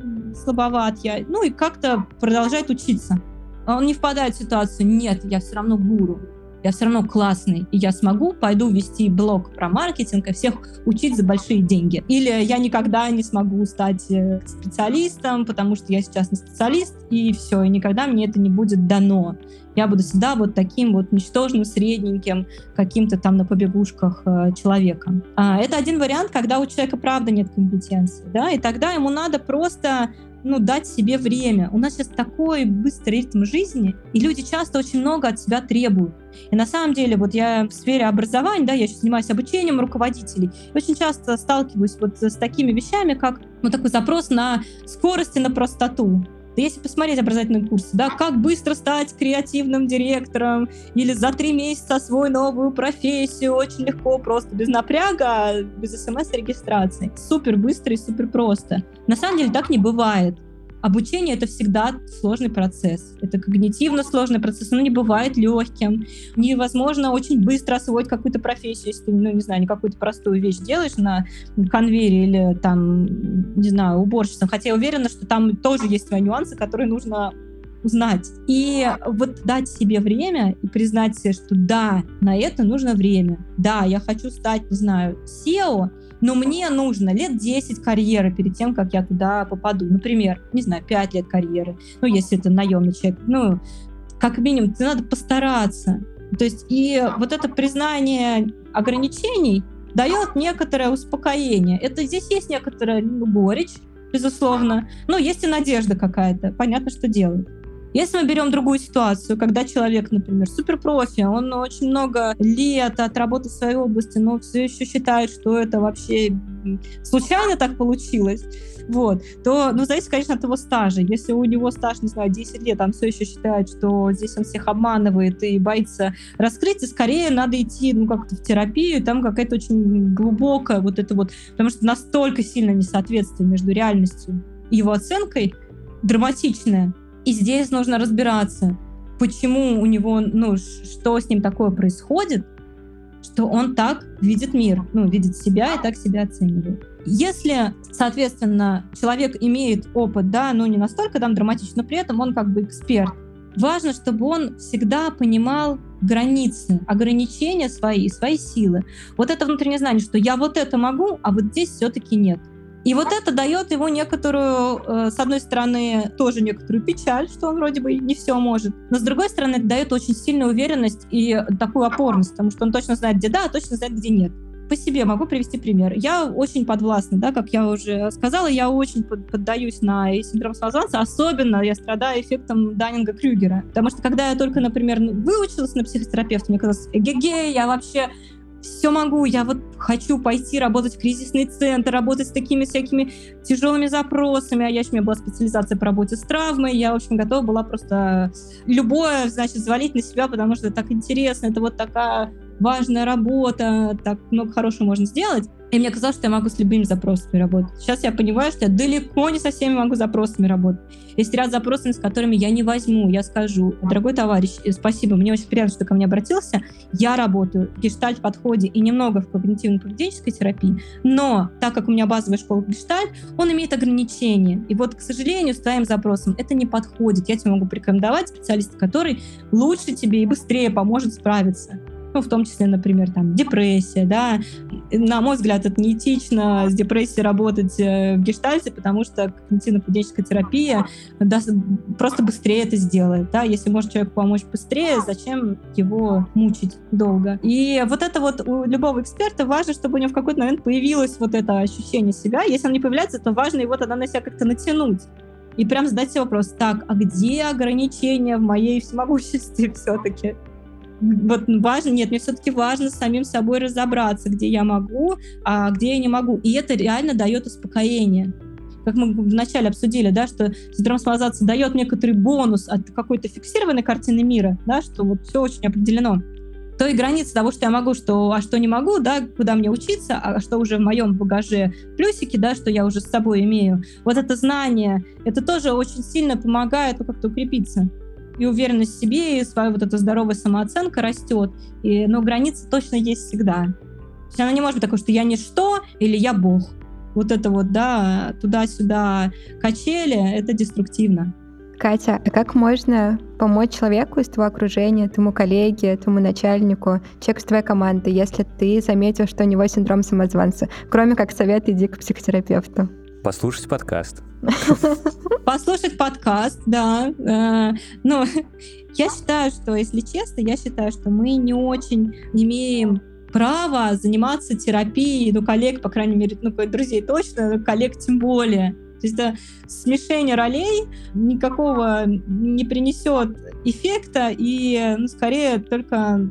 слабоват я, ну и как-то продолжает учиться. Он не впадает в ситуацию, нет, я все равно гуру я все равно классный, и я смогу, пойду вести блог про маркетинг и всех учить за большие деньги. Или я никогда не смогу стать э, специалистом, потому что я сейчас не специалист, и все, и никогда мне это не будет дано. Я буду всегда вот таким вот ничтожным, средненьким, каким-то там на побегушках э, человеком. А, это один вариант, когда у человека правда нет компетенции, да, и тогда ему надо просто ну, дать себе время. У нас сейчас такой быстрый ритм жизни, и люди часто очень много от себя требуют. И на самом деле, вот я в сфере образования, да, я сейчас занимаюсь обучением руководителей, очень часто сталкиваюсь вот с такими вещами, как ну, такой запрос на скорость и на простоту. Если посмотреть образовательные курсы, да, как быстро стать креативным директором или за три месяца освоить новую профессию, очень легко, просто без напряга, без смс-регистрации. Супер быстро и супер просто. На самом деле так не бывает. Обучение — это всегда сложный процесс. Это когнитивно сложный процесс, но не бывает легким. Невозможно очень быстро освоить какую-то профессию, если ты, ну, не знаю, не какую-то простую вещь делаешь на конвейере или там, не знаю, уборщицам. Хотя я уверена, что там тоже есть свои нюансы, которые нужно узнать. И вот дать себе время и признать себе, что да, на это нужно время. Да, я хочу стать, не знаю, SEO, но мне нужно лет 10 карьеры перед тем, как я туда попаду. Например, не знаю, 5 лет карьеры. Ну, если это наемный человек. Ну, как минимум, надо постараться. То есть и вот это признание ограничений дает некоторое успокоение. Это здесь есть некоторая ну, горечь, безусловно, но есть и надежда какая-то. Понятно, что делать. Если мы берем другую ситуацию, когда человек, например, суперпрофи, он очень много лет отработал в своей области, но все еще считает, что это вообще случайно так получилось, вот, то, ну, зависит, конечно, от его стажа. Если у него стаж, не знаю, 10 лет, он все еще считает, что здесь он всех обманывает и боится раскрыться, скорее надо идти, ну, как-то в терапию, там какая-то очень глубокая вот это вот, потому что настолько сильно несоответствие между реальностью и его оценкой драматичное, и здесь нужно разбираться, почему у него, ну, что с ним такое происходит, что он так видит мир, ну, видит себя и так себя оценивает. Если, соответственно, человек имеет опыт, да, ну, не настолько там драматично, но при этом он как бы эксперт, важно, чтобы он всегда понимал границы, ограничения свои, свои силы. Вот это внутреннее знание, что я вот это могу, а вот здесь все-таки нет. И вот это дает ему некоторую, э, с одной стороны, тоже некоторую печаль, что он вроде бы не все может, но с другой стороны, это дает очень сильную уверенность и такую опорность, потому что он точно знает, где да, а точно знает, где нет. по себе могу привести пример. Я очень подвластна, да, как я уже сказала, я очень поддаюсь на синдром самозванца, особенно я страдаю эффектом Даннинга-Крюгера. Потому что когда я только, например, выучилась на психотерапевта, мне казалось, эгегей, я вообще все могу, я вот хочу пойти работать в кризисный центр, работать с такими всякими тяжелыми запросами, а я у меня была специализация по работе с травмой, я, в общем, готова была просто любое, значит, завалить на себя, потому что это так интересно, это вот такая важная работа, так много хорошего можно сделать. И мне казалось, что я могу с любыми запросами работать. Сейчас я понимаю, что я далеко не со всеми могу запросами работать. Есть ряд запросов, с которыми я не возьму. Я скажу, дорогой товарищ, э, спасибо, мне очень приятно, что ко мне обратился. Я работаю в гештальт-подходе и немного в когнитивно-поведенческой терапии. Но так как у меня базовая школа гештальт, он имеет ограничения. И вот, к сожалению, с твоим запросом это не подходит. Я тебе могу порекомендовать специалиста, который лучше тебе и быстрее поможет справиться ну, в том числе, например, там, депрессия, да. На мой взгляд, это неэтично с депрессией работать э, в гештальте, потому что когнитивно-поведенческая терапия даст, просто быстрее это сделает, да. Если может человеку помочь быстрее, зачем его мучить долго? И вот это вот у любого эксперта важно, чтобы у него в какой-то момент появилось вот это ощущение себя. Если он не появляется, то важно его тогда на себя как-то натянуть и прям задать себе вопрос, так, а где ограничения в моей всемогущести все-таки? Вот важно, нет, мне все-таки важно с самим собой разобраться, где я могу, а где я не могу. И это реально дает успокоение. Как мы вначале обсудили, да, что самозванца дает некоторый бонус от какой-то фиксированной картины мира, да, что вот все очень определено то и граница того, что я могу, что, а что не могу, да, куда мне учиться, а что уже в моем багаже плюсики, да, что я уже с собой имею. Вот это знание, это тоже очень сильно помогает как-то укрепиться и уверенность в себе, и своя вот эта здоровая самооценка растет. И, но граница точно есть всегда. То есть она не может быть такой, что я ничто или я бог. Вот это вот, да, туда-сюда качели, это деструктивно. Катя, а как можно помочь человеку из твоего окружения, твоему коллеге, твоему начальнику, человеку из твоей команды, если ты заметил, что у него синдром самозванца, кроме как совет иди к психотерапевту? Послушать подкаст. Послушать подкаст, да. Э, но я считаю, что, если честно, я считаю, что мы не очень имеем право заниматься терапией, ну, коллег, по крайней мере, ну, друзей точно, коллег тем более. То есть это смешение ролей никакого не принесет эффекта и, ну, скорее, только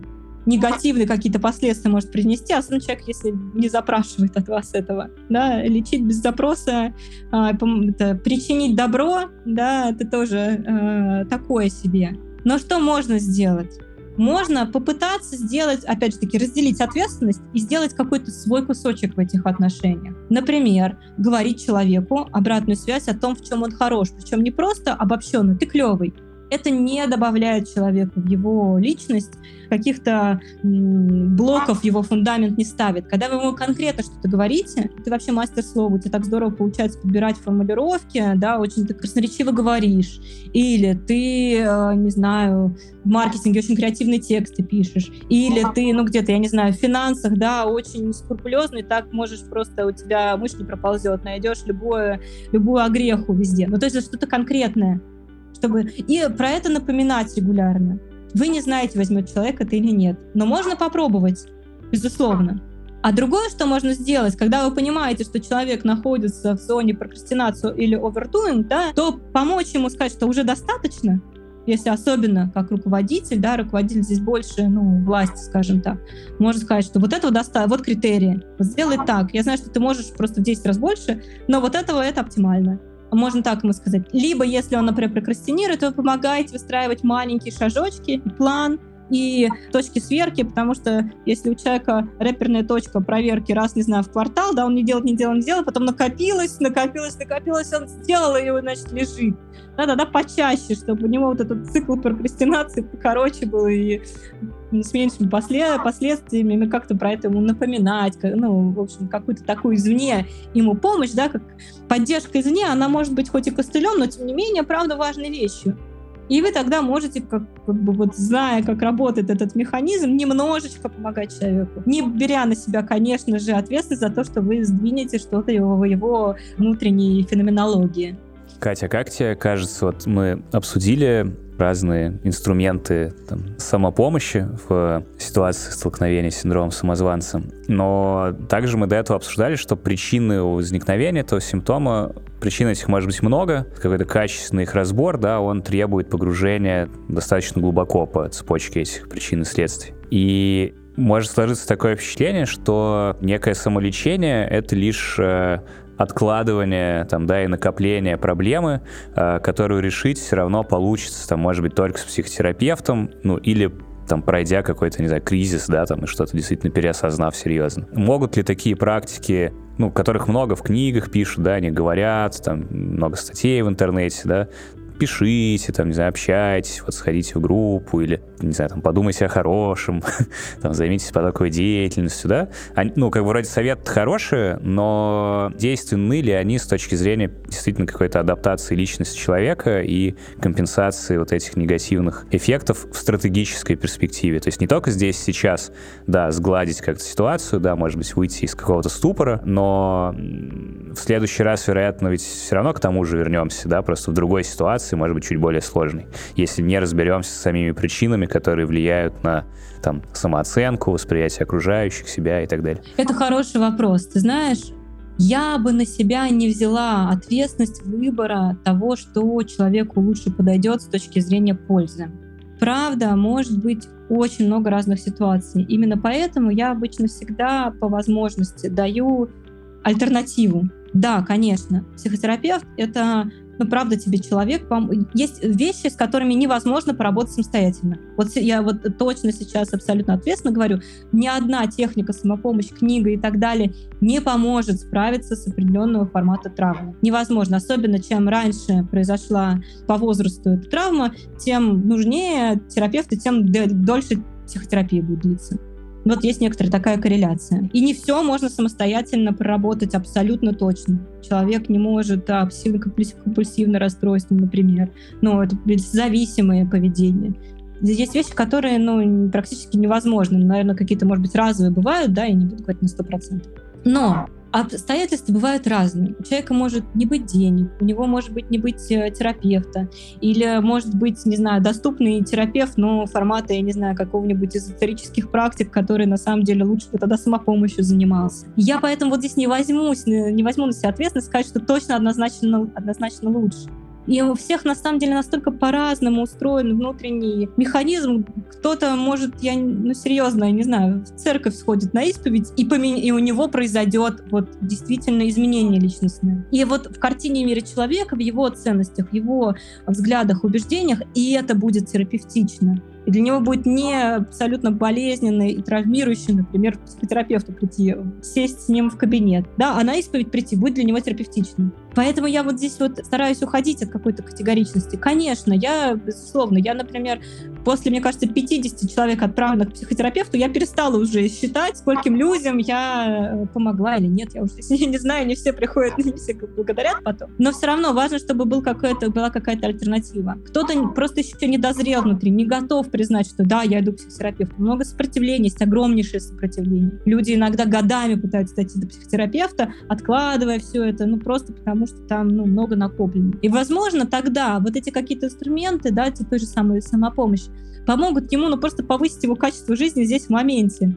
негативные какие-то последствия может принести, особенно человек, если не запрашивает от вас этого. Да, лечить без запроса, э, это, причинить добро, да, это тоже э, такое себе. Но что можно сделать? Можно попытаться сделать, опять же таки, разделить ответственность и сделать какой-то свой кусочек в этих отношениях. Например, говорить человеку обратную связь о том, в чем он хорош. Причем не просто обобщенно, ты клевый, это не добавляет человеку в его личность каких-то блоков его фундамент не ставит. Когда вы ему конкретно что-то говорите, ты вообще мастер слова, у тебя так здорово получается подбирать формулировки, да, очень ты красноречиво говоришь, или ты, э, не знаю, в маркетинге очень креативные тексты пишешь, или ты, ну, где-то, я не знаю, в финансах, да, очень скрупулезный, так можешь просто, у тебя мышь не проползет, найдешь любую, любую огреху везде. Ну, то есть что-то конкретное чтобы и про это напоминать регулярно. Вы не знаете, возьмет человек это или нет, но можно попробовать, безусловно. А другое, что можно сделать, когда вы понимаете, что человек находится в зоне прокрастинации или overdoing, да, то помочь ему сказать, что уже достаточно, если особенно как руководитель, да, руководитель здесь больше, ну, власти, скажем так, может сказать, что вот этого достаточно, вот критерии, вот сделай так. Я знаю, что ты можешь просто в 10 раз больше, но вот этого это оптимально можно так ему сказать. Либо, если он, например, прокрастинирует, вы помогаете выстраивать маленькие шажочки, план, и точки сверки, потому что если у человека рэперная точка проверки раз, не знаю, в квартал, да, он не делает, не делает, не делает, потом накопилось, накопилось, накопилось, он сделал, и его, значит, лежит. Да, тогда почаще, чтобы у него вот этот цикл прокрастинации покороче был и с меньшими послед... последствиями, мы как-то про это ему напоминать, ну, в общем, какую-то такую извне ему помощь, да, как поддержка извне, она может быть хоть и костылем, но тем не менее, правда, важной вещью. И вы тогда можете, как, как бы вот зная, как работает этот механизм, немножечко помогать человеку. Не беря на себя, конечно же, ответственность за то, что вы сдвинете что-то его, его внутренней феноменологии. Катя, как тебе кажется, вот мы обсудили разные инструменты там, самопомощи в ситуации столкновения с синдромом самозванца. Но также мы до этого обсуждали, что причины возникновения этого симптома Причин этих может быть много. Какой-то качественный их разбор, да, он требует погружения достаточно глубоко по цепочке этих причин и следствий. И может сложиться такое впечатление, что некое самолечение — это лишь э, откладывание там, да, и накопление проблемы, э, которую решить все равно получится, там, может быть, только с психотерапевтом, ну, или там, пройдя какой-то, не знаю, кризис, да, там, и что-то действительно переосознав серьезно. Могут ли такие практики, ну, которых много в книгах пишут, да, они говорят, там, много статей в интернете, да, пишите, там, не знаю, общайтесь, вот сходите в группу или, не знаю, там, подумайте о хорошем, там, займитесь потоковой деятельностью, да. Они, ну, как бы вроде совет хорошие, но действенны ли они с точки зрения действительно какой-то адаптации личности человека и компенсации вот этих негативных эффектов в стратегической перспективе. То есть не только здесь, сейчас, да, сгладить как-то ситуацию, да, может быть, выйти из какого-то ступора, но в следующий раз, вероятно, ведь все равно к тому же вернемся, да, просто в другой ситуации, ситуации может быть чуть более сложной, если не разберемся с самими причинами, которые влияют на там, самооценку, восприятие окружающих, себя и так далее. Это хороший вопрос. Ты знаешь, я бы на себя не взяла ответственность выбора того, что человеку лучше подойдет с точки зрения пользы. Правда, может быть очень много разных ситуаций. Именно поэтому я обычно всегда по возможности даю альтернативу. Да, конечно, психотерапевт — это ну, правда тебе человек... Есть вещи, с которыми невозможно поработать самостоятельно. Вот я вот точно сейчас абсолютно ответственно говорю, ни одна техника, самопомощь, книга и так далее не поможет справиться с определенного формата травмы. Невозможно. Особенно, чем раньше произошла по возрасту эта травма, тем нужнее терапевты, тем дольше психотерапия будет длиться. Вот есть некоторая такая корреляция. И не все можно самостоятельно проработать абсолютно точно. Человек не может а, компульсивное расстройство, например. Но это зависимое поведение. Есть вещи, которые ну, практически невозможны. Наверное, какие-то, может быть, разовые бывают, да, и не буду говорить на 100%. Но обстоятельства бывают разные. У человека может не быть денег, у него может быть не быть э, терапевта, или может быть, не знаю, доступный терапевт, но формата, я не знаю, какого-нибудь эзотерических практик, который на самом деле лучше бы тогда самопомощью занимался. Я поэтому вот здесь не возьмусь, не возьму на себя ответственность сказать, что точно однозначно, однозначно лучше. И у всех на самом деле настолько по-разному устроен внутренний механизм. Кто-то может, я ну серьезно, я не знаю, в церковь сходит на исповедь, и, помен... и у него произойдет вот действительно изменение личностное. И вот в картине мира человека, в его ценностях, в его взглядах, убеждениях, и это будет терапевтично. И для него будет не абсолютно болезненно и травмирующе, например, к психотерапевту прийти, сесть с ним в кабинет. Да, а на исповедь прийти будет для него терапевтичным. Поэтому я вот здесь вот стараюсь уходить от какой-то категоричности. Конечно, я, безусловно, я, например, после, мне кажется, 50 человек, отправленных к психотерапевту, я перестала уже считать, скольким людям я помогла или нет. Я уже не знаю, не все приходят, не все благодарят потом. Но все равно важно, чтобы был какой-то, была какая-то альтернатива. Кто-то просто еще не дозрел внутри, не готов признать, что да, я иду к психотерапевту. Много сопротивления, есть огромнейшее сопротивление. Люди иногда годами пытаются дойти до психотерапевта, откладывая все это, ну просто потому, что там ну, много накоплено. И, возможно, тогда вот эти какие-то инструменты, да, типа той же самой самопомощи, помогут ему, ну, просто повысить его качество жизни здесь в моменте.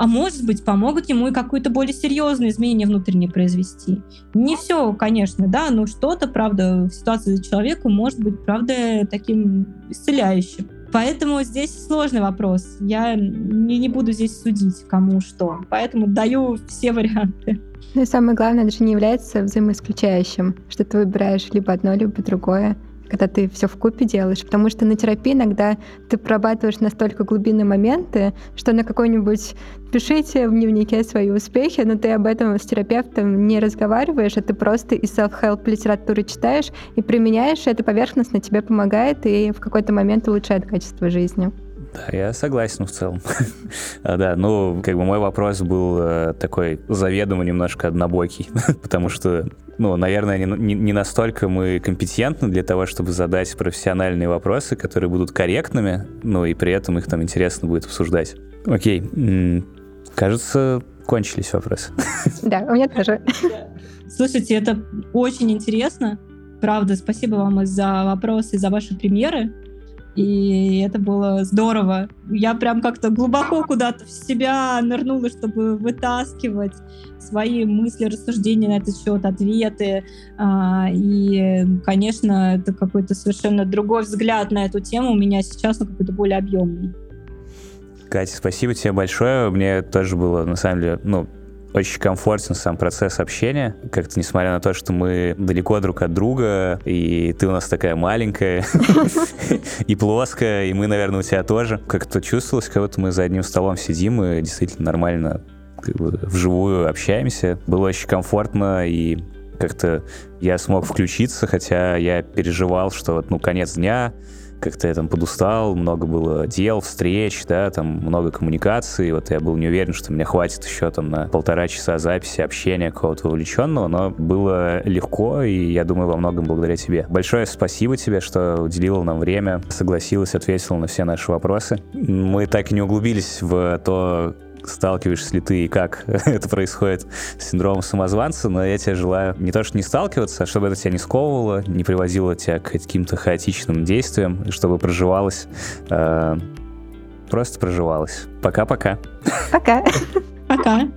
А может быть, помогут ему и какое-то более серьезное изменение внутреннее произвести. Не все, конечно, да, но что-то, правда, в ситуации человека может быть, правда, таким исцеляющим. Поэтому здесь сложный вопрос. Я не, не буду здесь судить, кому что. Поэтому даю все варианты. Ну и самое главное, это же не является взаимоисключающим, что ты выбираешь либо одно, либо другое когда ты все в купе делаешь, потому что на терапии иногда ты прорабатываешь настолько глубинные моменты, что на какой-нибудь пишите в дневнике свои успехи, но ты об этом с терапевтом не разговариваешь, а ты просто из self-help литературы читаешь и применяешь, и это поверхностно тебе помогает и в какой-то момент улучшает качество жизни. Да, я согласен в целом. а, да, ну, как бы мой вопрос был э, такой заведомо немножко однобокий, потому что, ну, наверное, не, не, не настолько мы компетентны для того, чтобы задать профессиональные вопросы, которые будут корректными, ну, и при этом их там интересно будет обсуждать. Окей, кажется, кончились вопросы. Да, у меня тоже. Слушайте, это очень интересно. Правда, спасибо вам за вопросы, за ваши примеры. И это было здорово. Я прям как-то глубоко куда-то в себя нырнула, чтобы вытаскивать свои мысли, рассуждения на этот счет, ответы. А, и, конечно, это какой-то совершенно другой взгляд на эту тему у меня сейчас, но какой-то более объемный. Катя, спасибо тебе большое. Мне тоже было, на самом деле, ну, очень комфортен сам процесс общения. Как-то несмотря на то, что мы далеко друг от друга, и ты у нас такая маленькая и плоская, и мы, наверное, у тебя тоже. Как-то чувствовалось, как будто мы за одним столом сидим и действительно нормально вживую общаемся. Было очень комфортно и как-то я смог включиться, хотя я переживал, что вот, ну, конец дня, как-то я там подустал, много было дел, встреч, да, там много коммуникаций, вот я был не уверен, что мне хватит еще там на полтора часа записи, общения какого-то вовлеченного, но было легко, и я думаю, во многом благодаря тебе. Большое спасибо тебе, что уделила нам время, согласилась, ответила на все наши вопросы. Мы так и не углубились в то, сталкиваешься ли ты и как это происходит с синдромом самозванца, но я тебе желаю не то, что не сталкиваться, а чтобы это тебя не сковывало, не приводило тебя к каким-то хаотичным действиям, и чтобы проживалось, э, просто проживалось. Пока-пока. Пока. Пока.